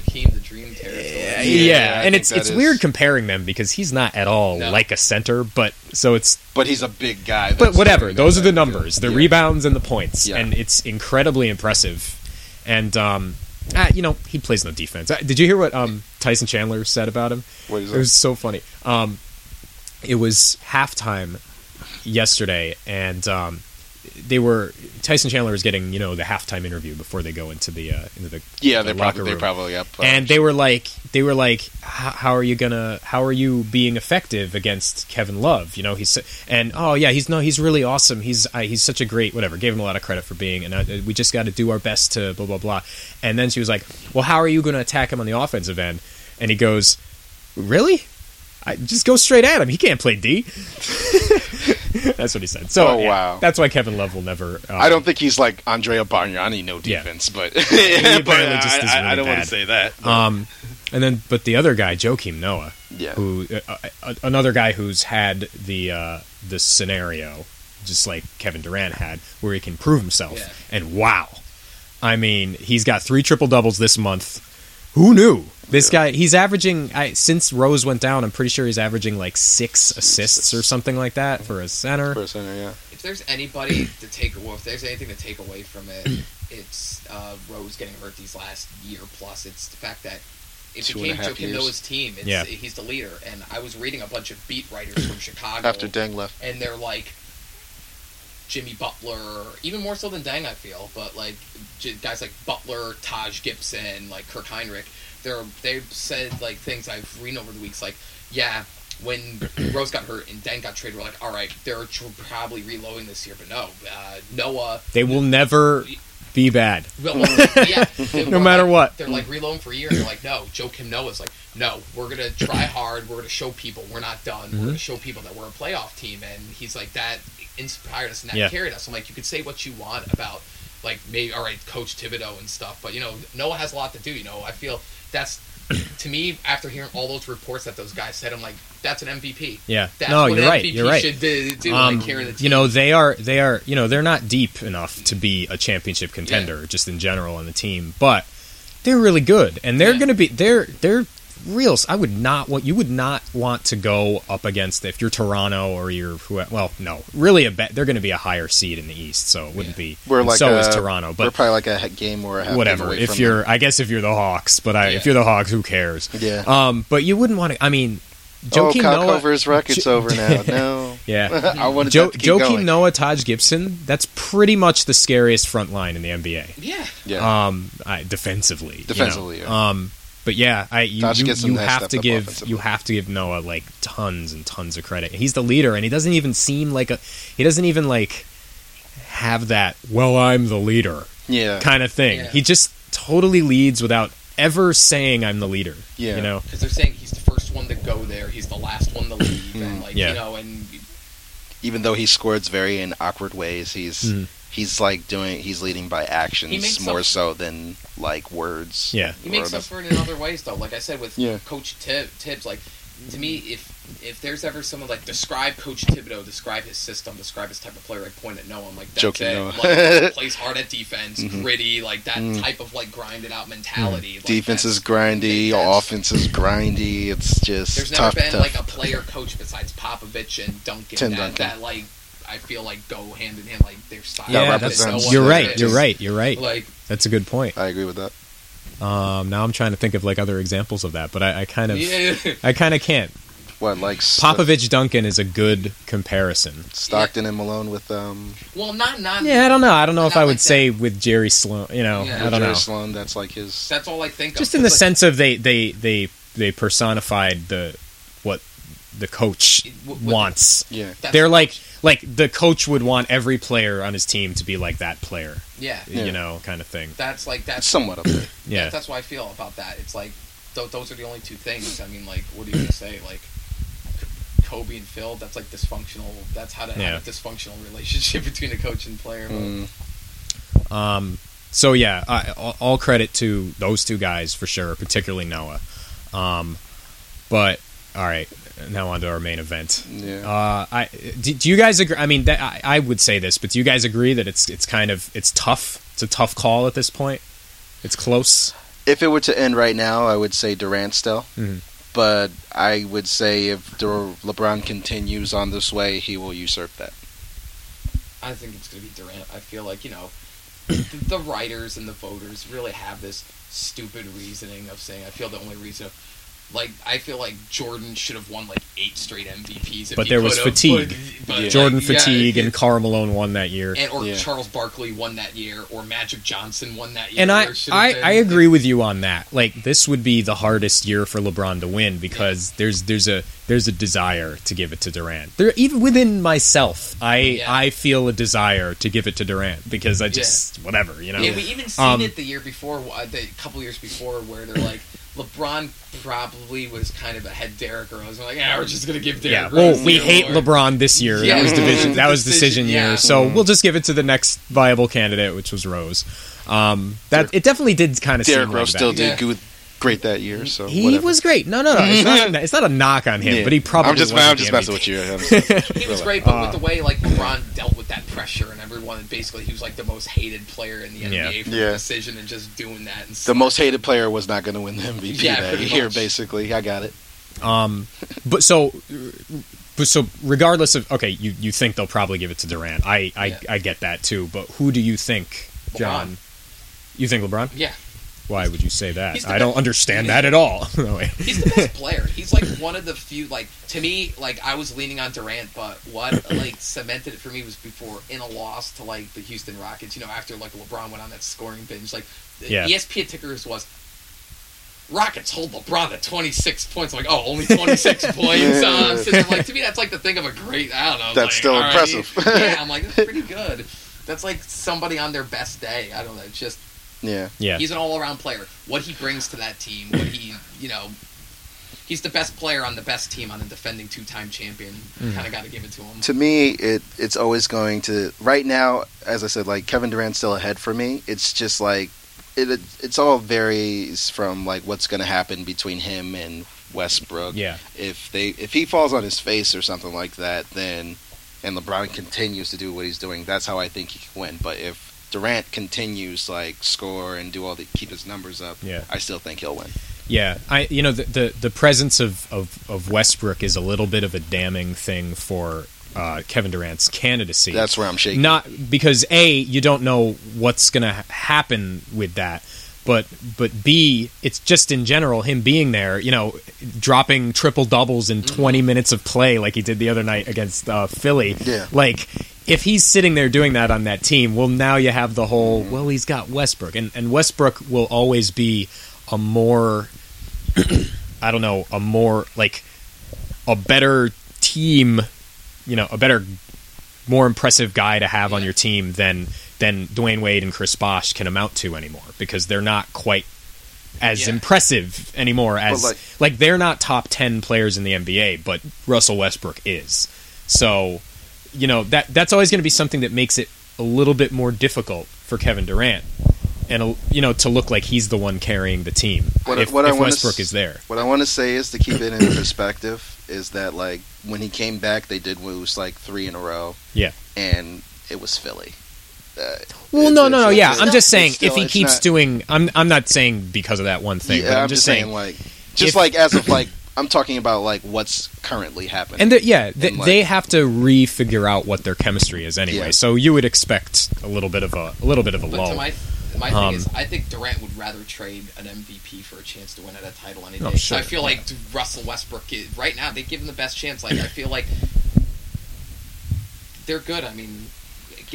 Hakeem territory. Yeah, Yeah, and it's it's is- weird comparing them because he's not at all No. like a center, but so it's But he's a big guy. but whatever. Those are the numbers, the Yeah. rebounds and the points, Yeah. and it's incredibly impressive. And um, ah, you know he plays no defense. Ah, Did you hear what um, Tyson Chandler said about him? What is It was so funny. Um, it was halftime yesterday, and um, they were Tyson Chandler was getting you know the halftime interview before they go into the uh, into the Yeah, the they probably they room. probably up. uh, and they were like they were like how are you gonna how are you being effective against Kevin Love? You know he's and oh yeah he's no he's really awesome. He's uh, he's such a great whatever. Gave him a lot of credit for being and uh, we just got to do our best to blah blah blah. And then she was like well how are you gonna attack him on the offensive end? And he goes really I just go straight at him he can't play D that's what he said so Oh, yeah, wow. that's why Kevin Love will never um, I don't think he's like Andrea Bargnani, no Yeah. defense, but, apparently but just I, is I- I don't want to say that. but- Um, and then, but the other guy, Joakim Noah, Yeah. who uh, uh, another guy who's had the uh, the scenario, just like Kevin Durant had, where he can prove himself. Yeah. And wow, I mean, he's got three triple doubles this month. Who knew? This guy, he's averaging I, since Rose went down. I'm pretty sure he's averaging like six assists or something like that for a center. For a center, yeah. If there's anybody to take, well, if there's anything to take away from it, it's uh, Rose getting hurt these last year plus. It's the fact that if it Two and a became half Joakim years. Noah's team. It's, Yeah. he's the leader, and I was reading a bunch of beat writers from Chicago After Deng left. and they're like Jimmy Butler, even more so than Deng, I feel, but like guys like Butler, Taj Gibson, like Kirk Hinrich, they're they've said like things I've read over the weeks, like yeah. When Rose got hurt and Deng got traded, we're like, all right, they're tr- probably reloading this year, but no, uh, Noah. They will never be bad. Well, well, yeah, No matter like- what. They're like reloading for a year, and they're like, no. Joakim Noah's like, no, we're gonna try hard. We're gonna show people we're not done. Mm-hmm. We're gonna show people that we're a playoff team, and he's like that inspired us and that Yeah. carried us. I'm like, you could say what you want about like maybe all right, Coach Thibodeau and stuff, but you know, Noah has a lot to do. You know, I feel that's to me after hearing all those reports that those guys said, I'm like, that's an MVP. Yeah. That's no, what you're MVP right. You're right. Should do, do Um, like carry the team. you know they are they are you know they're not deep enough to be a championship contender just in general on the team but they're really good and they're Yeah. going to be they're they're real i would not want you would not want to go up against if you're toronto or you're who well no really a bet they're going to be a higher seed in the east so it wouldn't be We're like so a, is toronto but we're but probably like a game or a half game whatever away if from you're them. i guess if you're the hawks but I, if you're the hawks who cares yeah. um but you wouldn't want to i mean oh, Joakim Kyle Noah, Korver's record's Jo- over now. No, yeah I wanted Jo- to keep Joakim going. Noah, Taj Gibson, that's pretty much the scariest front line in the NBA. yeah, Yeah, Um, I, defensively, you know. Defensively, yeah. Um, but yeah, I you, you, you has have to give you have to give Noah like tons and tons of credit. He's the leader, and he doesn't even seem like a he doesn't even like have that. Well, I'm the leader yeah, kind of thing. Yeah. He just totally leads without ever saying I'm the leader. Yeah. you know. because they're saying he's the first one to go there, he's the last one to leave, and like Yeah. you know, and Even though he scores very in awkward ways, he's Mhm. He's like doing he's leading by actions more up- so than like words. Yeah. He makes Or up for it in other ways, though. Like I said with Yeah. Coach Tib- Thibs, like to me, if if there's ever someone like describe Coach Thibodeau, describe his system, describe his type of player, like point at Noah, I'm like that's Joking it. Noah. Like, plays hard at defense, Mhm. gritty, like that Mm. type of like grinded out mentality. Like, Defense is grindy, that's- offense is grindy. It's just There's never tough. been tough. like a player coach besides Popovich and Duncan Tim that, Duncan. that like I feel like go hand in hand, like their style. Yeah, Yeah, that that's, represents- no you're right. is. You're right. You're right. Like That's a good point. I agree with that. Um, now I'm trying to think of like other examples of that, but I, I kind of yeah, I kind of can't. what like St- Popovich Duncan is a good comparison. Stockton and Malone with um Well, not not. Yeah, I don't know. I don't know if I would like that. say with Jerry Sloan. You know, Yeah. I don't Jerry know. Sloan. That's like his. That's all I think of. Just in the like- sense of they they they they personified the what the coach It- what- what- wants. Yeah. that's They're the like coach. Like the coach would want every player on his team to be like that player. yeah. Yeah. You know, kind of thing. That's like that's somewhat up there. Yeah. That- that's why I feel about that. It's like th- those are the only two things. I mean, like, what do you gonna say? Like, Kobe and Phil. That's like dysfunctional. That's how to Yeah. have a dysfunctional relationship between a coach and player. Mm. Um, so yeah, I, all- all credit to those two guys for sure, particularly Noah. Um, but all right, now on to our main event. Yeah. Uh, I do, do you guys agree? I mean, that, I, I would say this, but do you guys agree that it's it's kind of it's tough? It's a tough call at this point. It's close. if it were to end right now, I would say Durant still. Mhm. But I would say if Dur- LeBron continues on this way, he will usurp that. I think it's gonna be Durant. I feel like you know, the, the writers and the voters really have this stupid reasoning of saying. I feel the only reason. Like I feel like Jordan should have won like eight straight MVPs, if But he there was fatigue. but- but, Yeah. Jordan like, fatigue it- and Karl Malone won that year. and or Yeah. Charles Barkley won that year, or Magic Johnson won that year. And I, There should have I, I agree with you on that. Like this would be the hardest year for LeBron to win because there's there's a there's a desire to give it to Durant. There even within myself, I Yeah. I feel a desire to give it to Durant because I just whatever you know. Yeah, we even seen Um, it the year before, uh, the couple years before, where they're like, LeBron probably was kind of ahead Derrick Rose. I'm like, yeah, we're just gonna give Derrick Yeah, well, we hate award." LeBron this year. Yeah, that was division. That was decision, decision year. yeah. So we'll just give it to the next viable candidate, which was Rose. Um, that it definitely did kind of. Derrick seem Rose like still that. did Yeah. good, great that year. So He whatever. was great. No, no, no. It's not, a, it's not a knock on him, Yeah. but he probably. I'm just, wasn't I'm just messing with you. Just- He was great, but Uh, with the way like LeBron dealt with that pressure and everyone, basically, he was like the most hated player in the NBA Yeah. for Yeah. the decision and just doing that. And the most hated player was not going to win the MVP Yeah, that pretty year. much. Basically, I got it. Um, but so, but so regardless of okay, you, you think they'll probably give it to Durant. I I, Yeah. I get that too. But who do you think, John? You think LeBron? Yeah, Why would you say that? I don't best- understand that at all. No he's the best player. He's like one of the few. Like to me, like I was leaning on Durant, but what like cemented it for me was before in a loss to like the Houston Rockets. You know, after like LeBron went on that scoring binge, like the Yeah. ESPN tickers was. Rockets hold LeBron to 26 points. I'm like, oh, only 26 points. Uh, so like, to me, that's like the thing of a great. I don't know. That's like, still all right. impressive. yeah, I'm like, that's pretty good. That's like somebody on their best day. I don't know. It's just Yeah. Yeah. He's an all-around player. What he brings to that team, what he, you know, he's the best player on the best team on a defending two-time champion. Mhm. Kind of got to give it to him. To me, it it's always going to. Right now, as I said, like Kevin Durant's still ahead for me. It's just like it. it it's all varies from like what's going to happen between him and Westbrook. Yeah. If they if he falls on his face or something like that, then and LeBron continues to do what he's doing, that's how I think he can win. But if Durant continues like score and do all the keep his numbers up, Yeah. I still think he'll win. Yeah, I you know the the, the presence of, of, of Westbrook is a little bit of a damning thing for uh, Kevin Durant's candidacy. That's where I'm shaking. Not because a you don't know what's going to happen with that, but but b it's just in general him being there. You know, dropping triple doubles in 20 minutes of play like he did the other night against uh, Philly. Yeah. Like if he's sitting there doing that on that team, well now you have the whole well he's got Westbrook and and Westbrook will always be a more I don't know, a more like a better team, you know, a better more impressive guy to have on your team than than Dwyane Wade and Chris Bosh can amount to anymore because they're not quite as Yeah. impressive anymore as like- like, they're not top 10 players in the NBA but Russell Westbrook is. So, you know, that that's always going to be something that makes it a little bit more difficult for Kevin Durant and you know to look like he's the one carrying the team What I- if, what if Westbrook s- is there. What I want to say is to keep it in perspective is that like when he came back, they did lose like three in a row. Yeah. and it was Philly. Uh, Well, it- no, no, no. Yeah, I'm just saying still- if he keeps not- doing, I'm I'm not saying because of that one thing, yeah, but I'm, just saying, like just if- like as of like I'm talking about like what's currently happening. and the, yeah, th- And, like- they have to re-figure out what their chemistry is anyway. Yeah. So you would expect a little bit of a, a little bit of a But lull. to my My thing Um, is, I think Durant would rather trade an MVP for a chance to win at a title any day. Oh, sure. I feel like Russell Westbrook is, right now they give him the best chance. Like I feel like they're good. I mean,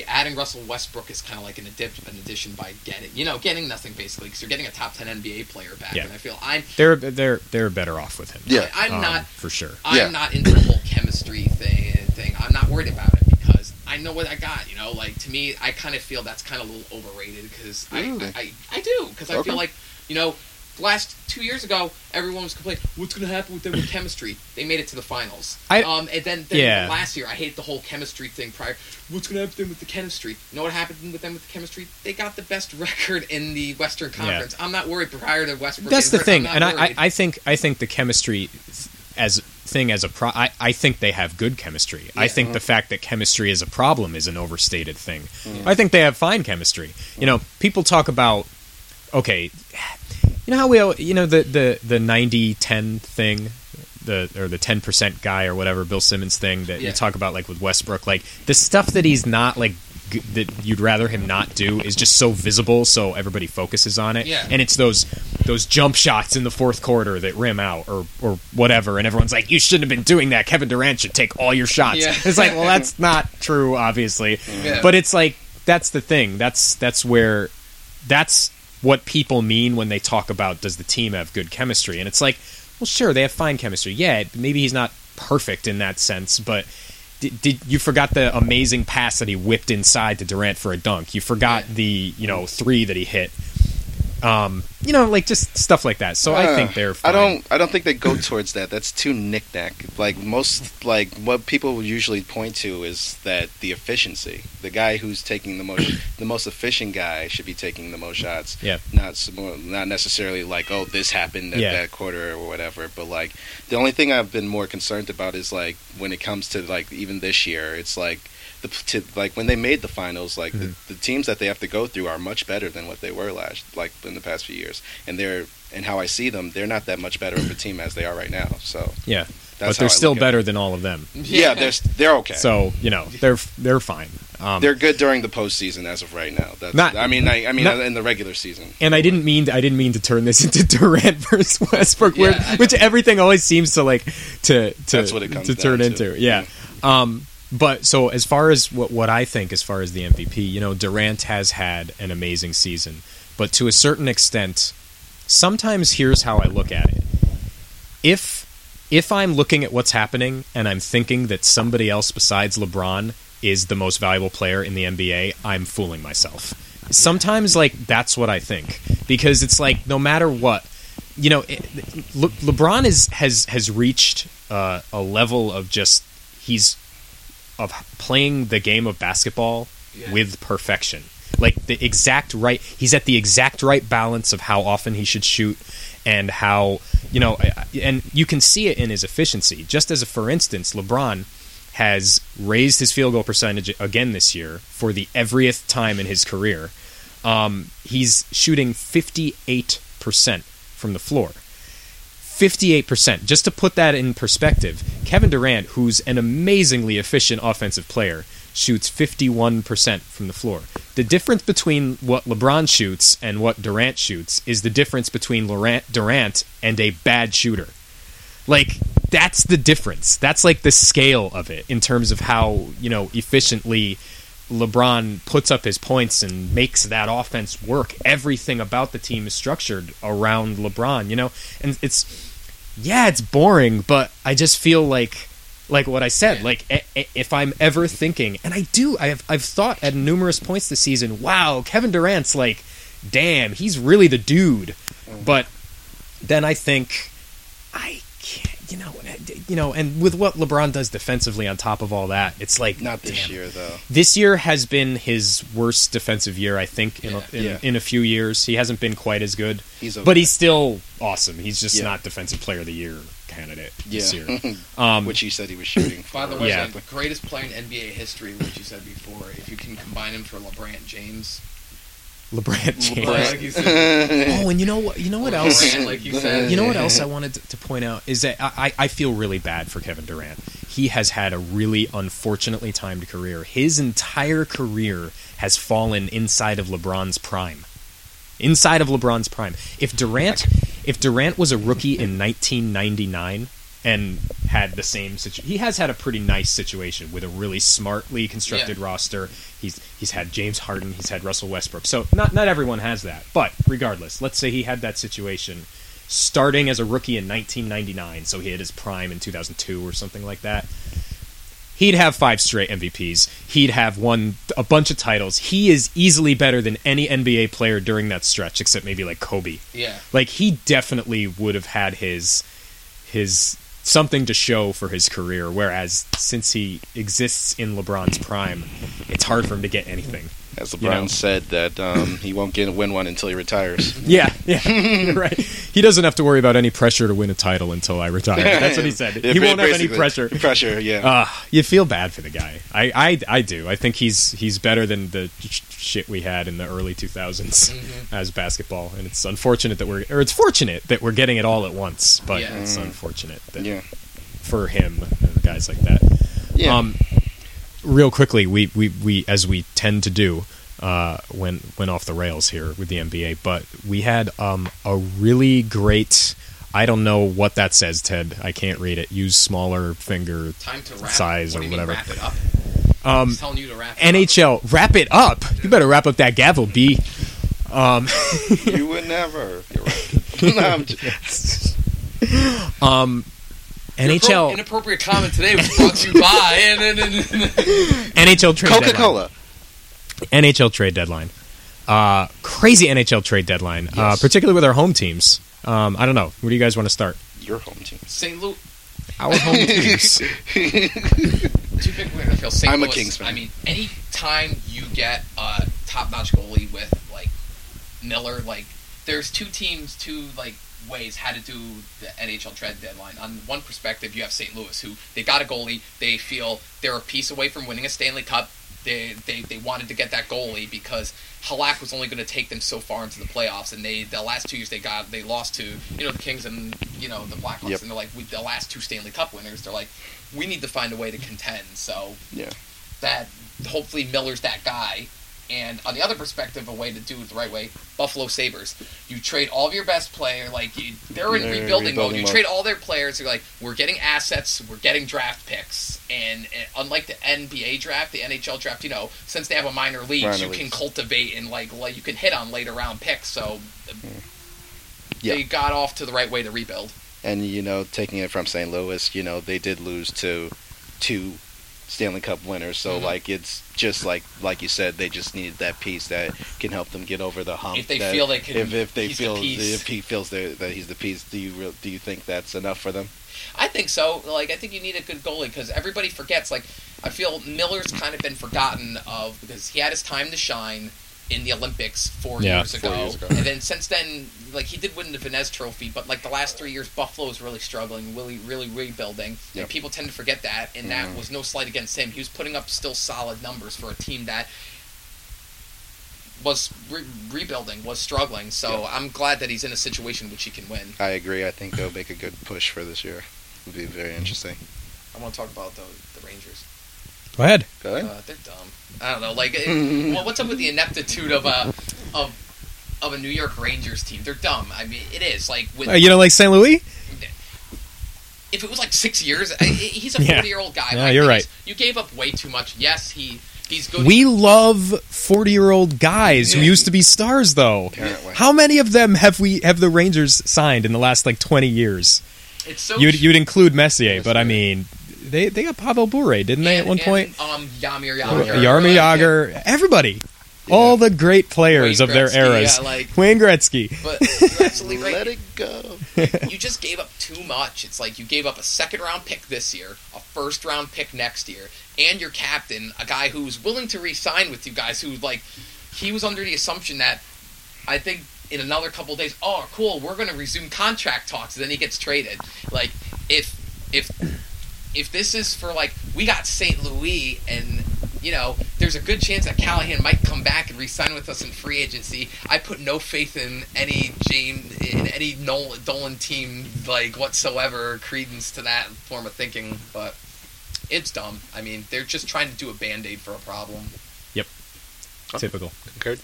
adding Russell Westbrook is kind of like an, addi- an addition by getting you know getting nothing basically because you're getting a top ten NBA player back. Yeah. And I feel I'm They're they're they're better off with him. Yeah. I, am Um, not for sure. I'm Yeah. not into the whole chemistry thing. Thing I'm not worried about it because I know what I got. You know, like to me, I kind of feel that's kind of a little overrated because I, Really? I, I I do because I feel like you know. Last two years ago, everyone was complaining, "What's going to happen with them with chemistry?" They made it to the finals. I- um, and then, then Yeah. last year, I hated the whole chemistry thing. Prior, what's going to happen with them with the chemistry? You know what happened with them with the chemistry? They got the best record in the Western Conference. I'm not worried prior to Westbrook. That's the thing, and I, I, think I think the chemistry as thing as a pro, I, I think they have good chemistry. I Yeah. think the fact that chemistry is a problem is an overstated thing. I think they have fine chemistry. You know, people talk about okay, you know how we you know the the the 90-10 thing the or the 10% guy or whatever Bill Simmons thing that Yeah. you talk about like with Westbrook like the stuff that he's not like g- that you'd rather him not do is just so visible so everybody focuses on it Yeah. and it's those those jump shots in the fourth quarter that rim out or or whatever and everyone's like you shouldn't have been doing that Kevin Durant should take all your shots Yeah. it's like well that's not true obviously Yeah. but it's like that's the thing that's that's where that's what people mean when they talk about does the team have good chemistry? And it's like well sure they have fine chemistry. Yeah maybe he's not perfect in that sense but did, did you forgot the amazing pass that he whipped inside to Durant for a dunk. You forgot the you know three that he hit um you know like just stuff like that so I Uh, think they're I don't. I don't think they go towards that. That's too knick-knack. Like most, like what people usually point to is that the efficiency. The guy who's taking the most, the most efficient guy should be taking the most shots. Yeah. Not not necessarily like oh this happened at Yeah. that quarter or whatever. But like the only thing I've been more concerned about is like when it comes to like even this year, it's like. The, to, like when they made the finals, like Mm-hmm. the, the teams that they have to go through are much better than what they were last, like in the past few years, and they're and how I see them, they're not that much better of a team as they are right now. So yeah but they're still better it. than all of them Yeah, they're they're okay. so you know they're they're fine um, they're good during the postseason as of right now. That's, Not- I mean, I, I mean, not- in the regular season. and I didn't mean I didn't mean to turn this into Durant versus Westbrook, Yeah, I which everything always seems to like to to That's what it comes to turn to. into. Yeah. Um, but so as far as what what I think, as far as the MVP, you know, Durant has had an amazing season, but to a certain extent, sometimes here's how I look at it: if if I'm looking at what's happening and I'm thinking that somebody else besides LeBron is the most valuable player in the NBA, I'm fooling myself. Sometimes, like that's what I think. Because it's like no matter what, you know, Le- LeBron is has has reached uh, a level of just he's of playing the game of basketball Yeah. with perfection. Like the exact right, he's at the exact right balance of how often he should shoot and how you know, and you can see it in his efficiency. Just as a for instance, LeBron has raised his field goal percentage again this year for the everyth time in his career. Um, he's shooting fifty eight percent from the floor. 58%. Just to put that in perspective, Kevin Durant, who's an amazingly efficient offensive player, shoots 51% from the floor. The difference between what LeBron shoots and what Durant shoots is the difference between Durant and a bad shooter. Like that's the difference. That's like the scale of it in terms of how, you know, efficiently LeBron puts up his points and makes that offense work. Everything about the team is structured around LeBron, you know? And it's yeah, it's boring, but I just feel like like what I said, like if I'm ever thinking, and I do, I have I've thought at numerous points this season, wow, Kevin Durant's like damn, he's really the dude. Mm. But then I think I you know, you know, and with what LeBron does defensively on top of all that, it's like Not this damn. year though. This year has been his worst defensive year, I think, in, Yeah. a, in, Yeah. in a few years. He hasn't been quite as good, He's okay. but he's still awesome. He's just Yeah. not defensive player of the year candidate this year. Um, which he said he was shooting. By the way, Yeah. the greatest player in NBA history, which you said before, if you can combine him for LeBron James. LeBron James. LeBron, like you said. Oh, and you know what? You know what Or else? Durant, like you said. You know what else I wanted to, to point out is that I, I feel really bad for Kevin Durant. He has had a really unfortunately timed career. His entire career has fallen inside of LeBron's prime. inside of LeBron's prime. If Durant, if Durant was a rookie in 1999 and had the same situation, he has had a pretty nice situation with a really smartly constructed Yeah. roster. He's he's had James Harden, he's had Russell Westbrook. So not not everyone has that, but regardless, let's say he had that situation starting as a rookie in 1999, so he had his prime in 2002 or something like that he'd have five straight MVPs. He'd have won a bunch of titles. He is easily better than any NBA player during that stretch, except maybe like Kobe. Yeah. Like he definitely would have had his his something to show for his career. Whereas since he exists in LeBron's prime, it's hard for him to get anything. As LeBron You know. said, that um, he won't get win one until he retires. Yeah, yeah, right. He doesn't have to worry about any pressure to win a title until I retire. That's what he said. Yeah, he won't have any pressure. Pressure, yeah. Uh, you feel bad for the guy. I, I, I do. I think he's he's better than the sh- shit we had in the early 2000s Mm-hmm. as basketball, and it's unfortunate that we're or it's fortunate that we're getting it all at once, but Yeah. it's unfortunate that yeah. for him and guys like that. Yeah. Um, real quickly, we, we, we as we tend to do, uh, went went off the rails here with the NBA, but we had um, a really great. I don't know what that says, Ted. I can't read it. Use smaller finger Time to wrap. size what or do you mean, whatever. wrap it up. Um, He's telling you to wrap. it up. NHL, wrap it up. You better wrap up that gavel, B. Um, you would never. You're right. No, I'm j- um, Your appro- NHL, inappropriate comment today was brought to you by and, and, and, and- NHL trade Coca deadline. Cola. NHL trade deadline. Uh, crazy NHL trade deadline, uh, particularly with our home teams. Um, I don't know. Where do you guys want to start? Your home team. St. Louis. Our home teams. Two big winners. I feel St. I'm a Louis. Kings fan. I mean, any time you get a top-notch goalie with like Miller, like there's two teams, two like ways how to do the NHL trade deadline. On one perspective, you have St. Louis, who they got a goalie. They feel they're a piece away from winning a Stanley Cup. They they, they wanted to get that goalie because Halak was only going to take them so far into the playoffs, and they the last two years they got they lost to you know the Kings and you know the Blackhawks, Yep. and they're like we, the last two Stanley Cup winners. They're like we need to find a way to contend. So Yeah. that hopefully Miller's that guy. And on the other perspective, a way to do it the right way, Buffalo Sabres. You trade all of your best player, like you, they're in They're rebuilding, mode. rebuilding You trade all their players. You're like, we're getting assets, we're getting draft picks, and, and unlike the NBA draft, the NHL draft, you know, since they have a minor league, Minor you can cultivate and like, like you can hit on later round picks. So hmm. Yeah. they got off to the right way to rebuild. And you know, taking it from St. Louis, you know, they did lose to two Stanley Cup winners. So Mhm. like it's just like like you said, they just needed that piece that can help them get over the hump. If they that- feel they can- if, if they the feel piece. if he feels that that he's the piece, do you real, do you think that's enough for them? I think so. Like, I think you need a good goalie because everybody forgets. Like, I feel Miller's kind of been forgotten of because he had his time to shine in the Olympics four Yeah, years ago, four years ago. and then since then, like he did win the Vezina Trophy, but like the last three years, Buffalo's really struggling, really, really rebuilding. Yep. And people tend to forget that, and that Mhm. was no slight against him. He was putting up still solid numbers for a team that was re- rebuilding, was struggling. So Yeah. I'm glad that he's in a situation which he can win. I agree. I think they'll make a good push for this year. it would be very interesting. I want to talk about the the Rangers. Go ahead. Go ahead. Uh, they're dumb. I don't know. Like, it, well, what's up with the ineptitude of a of of a New York Rangers team? They're dumb. I mean, it is. Like, with Uh, you don't like St. Louis? if it was like six years, I, he's a forty year old guy. Yeah, you're right. You gave up way too much. Yes, he he's good. We love forty-year-old guys who used to be stars, though. Apparently. How many of them have we have the Rangers signed in the last like twenty years? it's so. You'd you'd include Messier, but I mean, they they got Pavel Bure, didn't they, at one and, point? um, Yamir Yarmy Jagr, Yarmy like, Jagr, everybody, Yeah. all the great players Wayne of their eras. Yeah, like, Wayne Gretzky. but you're absolutely right. Let it go. you just gave up too much. It's like you gave up a second round pick this year, a first round pick next year, and your captain, a guy who's willing to re-sign with you guys. Who like he was under the assumption that I think in another couple days, oh cool, we're going to resume contract talks. And then he gets traded. Like if if if this is for like we got St. Louis and you know, there's a good chance that Callahan might come back and re-sign with us in free agency. I put no faith in any James in any Nolan Dolan team like whatsoever credence to that form of thinking, but it's dumb. I mean, they're just trying to do a band-aid for a problem. Yep. Typical. Concurred.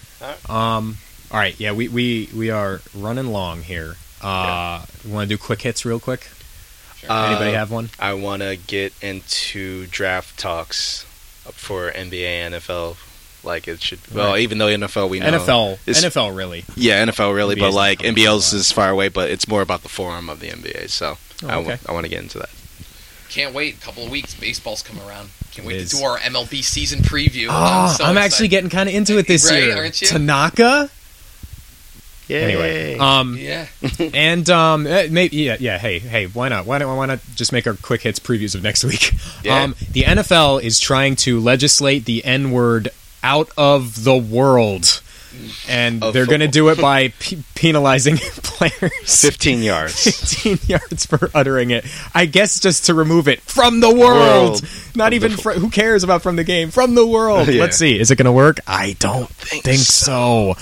Um, All right, yeah, we we we are running long here. Uh, Want to do quick hits real quick? Sure. Uh, Anybody have one? I want to get into draft talks for NBA, NFL. Like it should. Well, Right. even though NFL, we know NFL, It's- NFL, really. Yeah, NFL really, NBA but like not coming NBL's is far away. But it's more about the forum of the NBA. So Oh, I okay. want to get into that. Can't wait. A couple of weeks. Baseball's coming around. Can't wait to do our MLB season preview. Oh, so I'm actually getting kind of into it this Right, year. aren't you? Tanaka. Yeah. Anyway, um, Yeah. and um, eh, maybe yeah, yeah. Hey, hey, why not? Why don't why not just make our quick hits previews of next week? Yeah. Um, the NFL is trying to legislate the N word out of the world, and Of they're going to do it by pe- penalizing players. 15 yards. 15 yards for uttering it. I guess just to remove it from the world. World. Not even fr- who cares about from the game, from the world. Yeah. Let's see. Is it going to work? I don't think, so.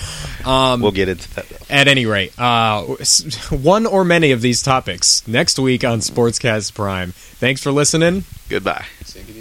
Um, we'll get into that. Though. at any rate, uh, one or many of these topics next week on Sportscast Prime. Thanks for listening. Goodbye. Say good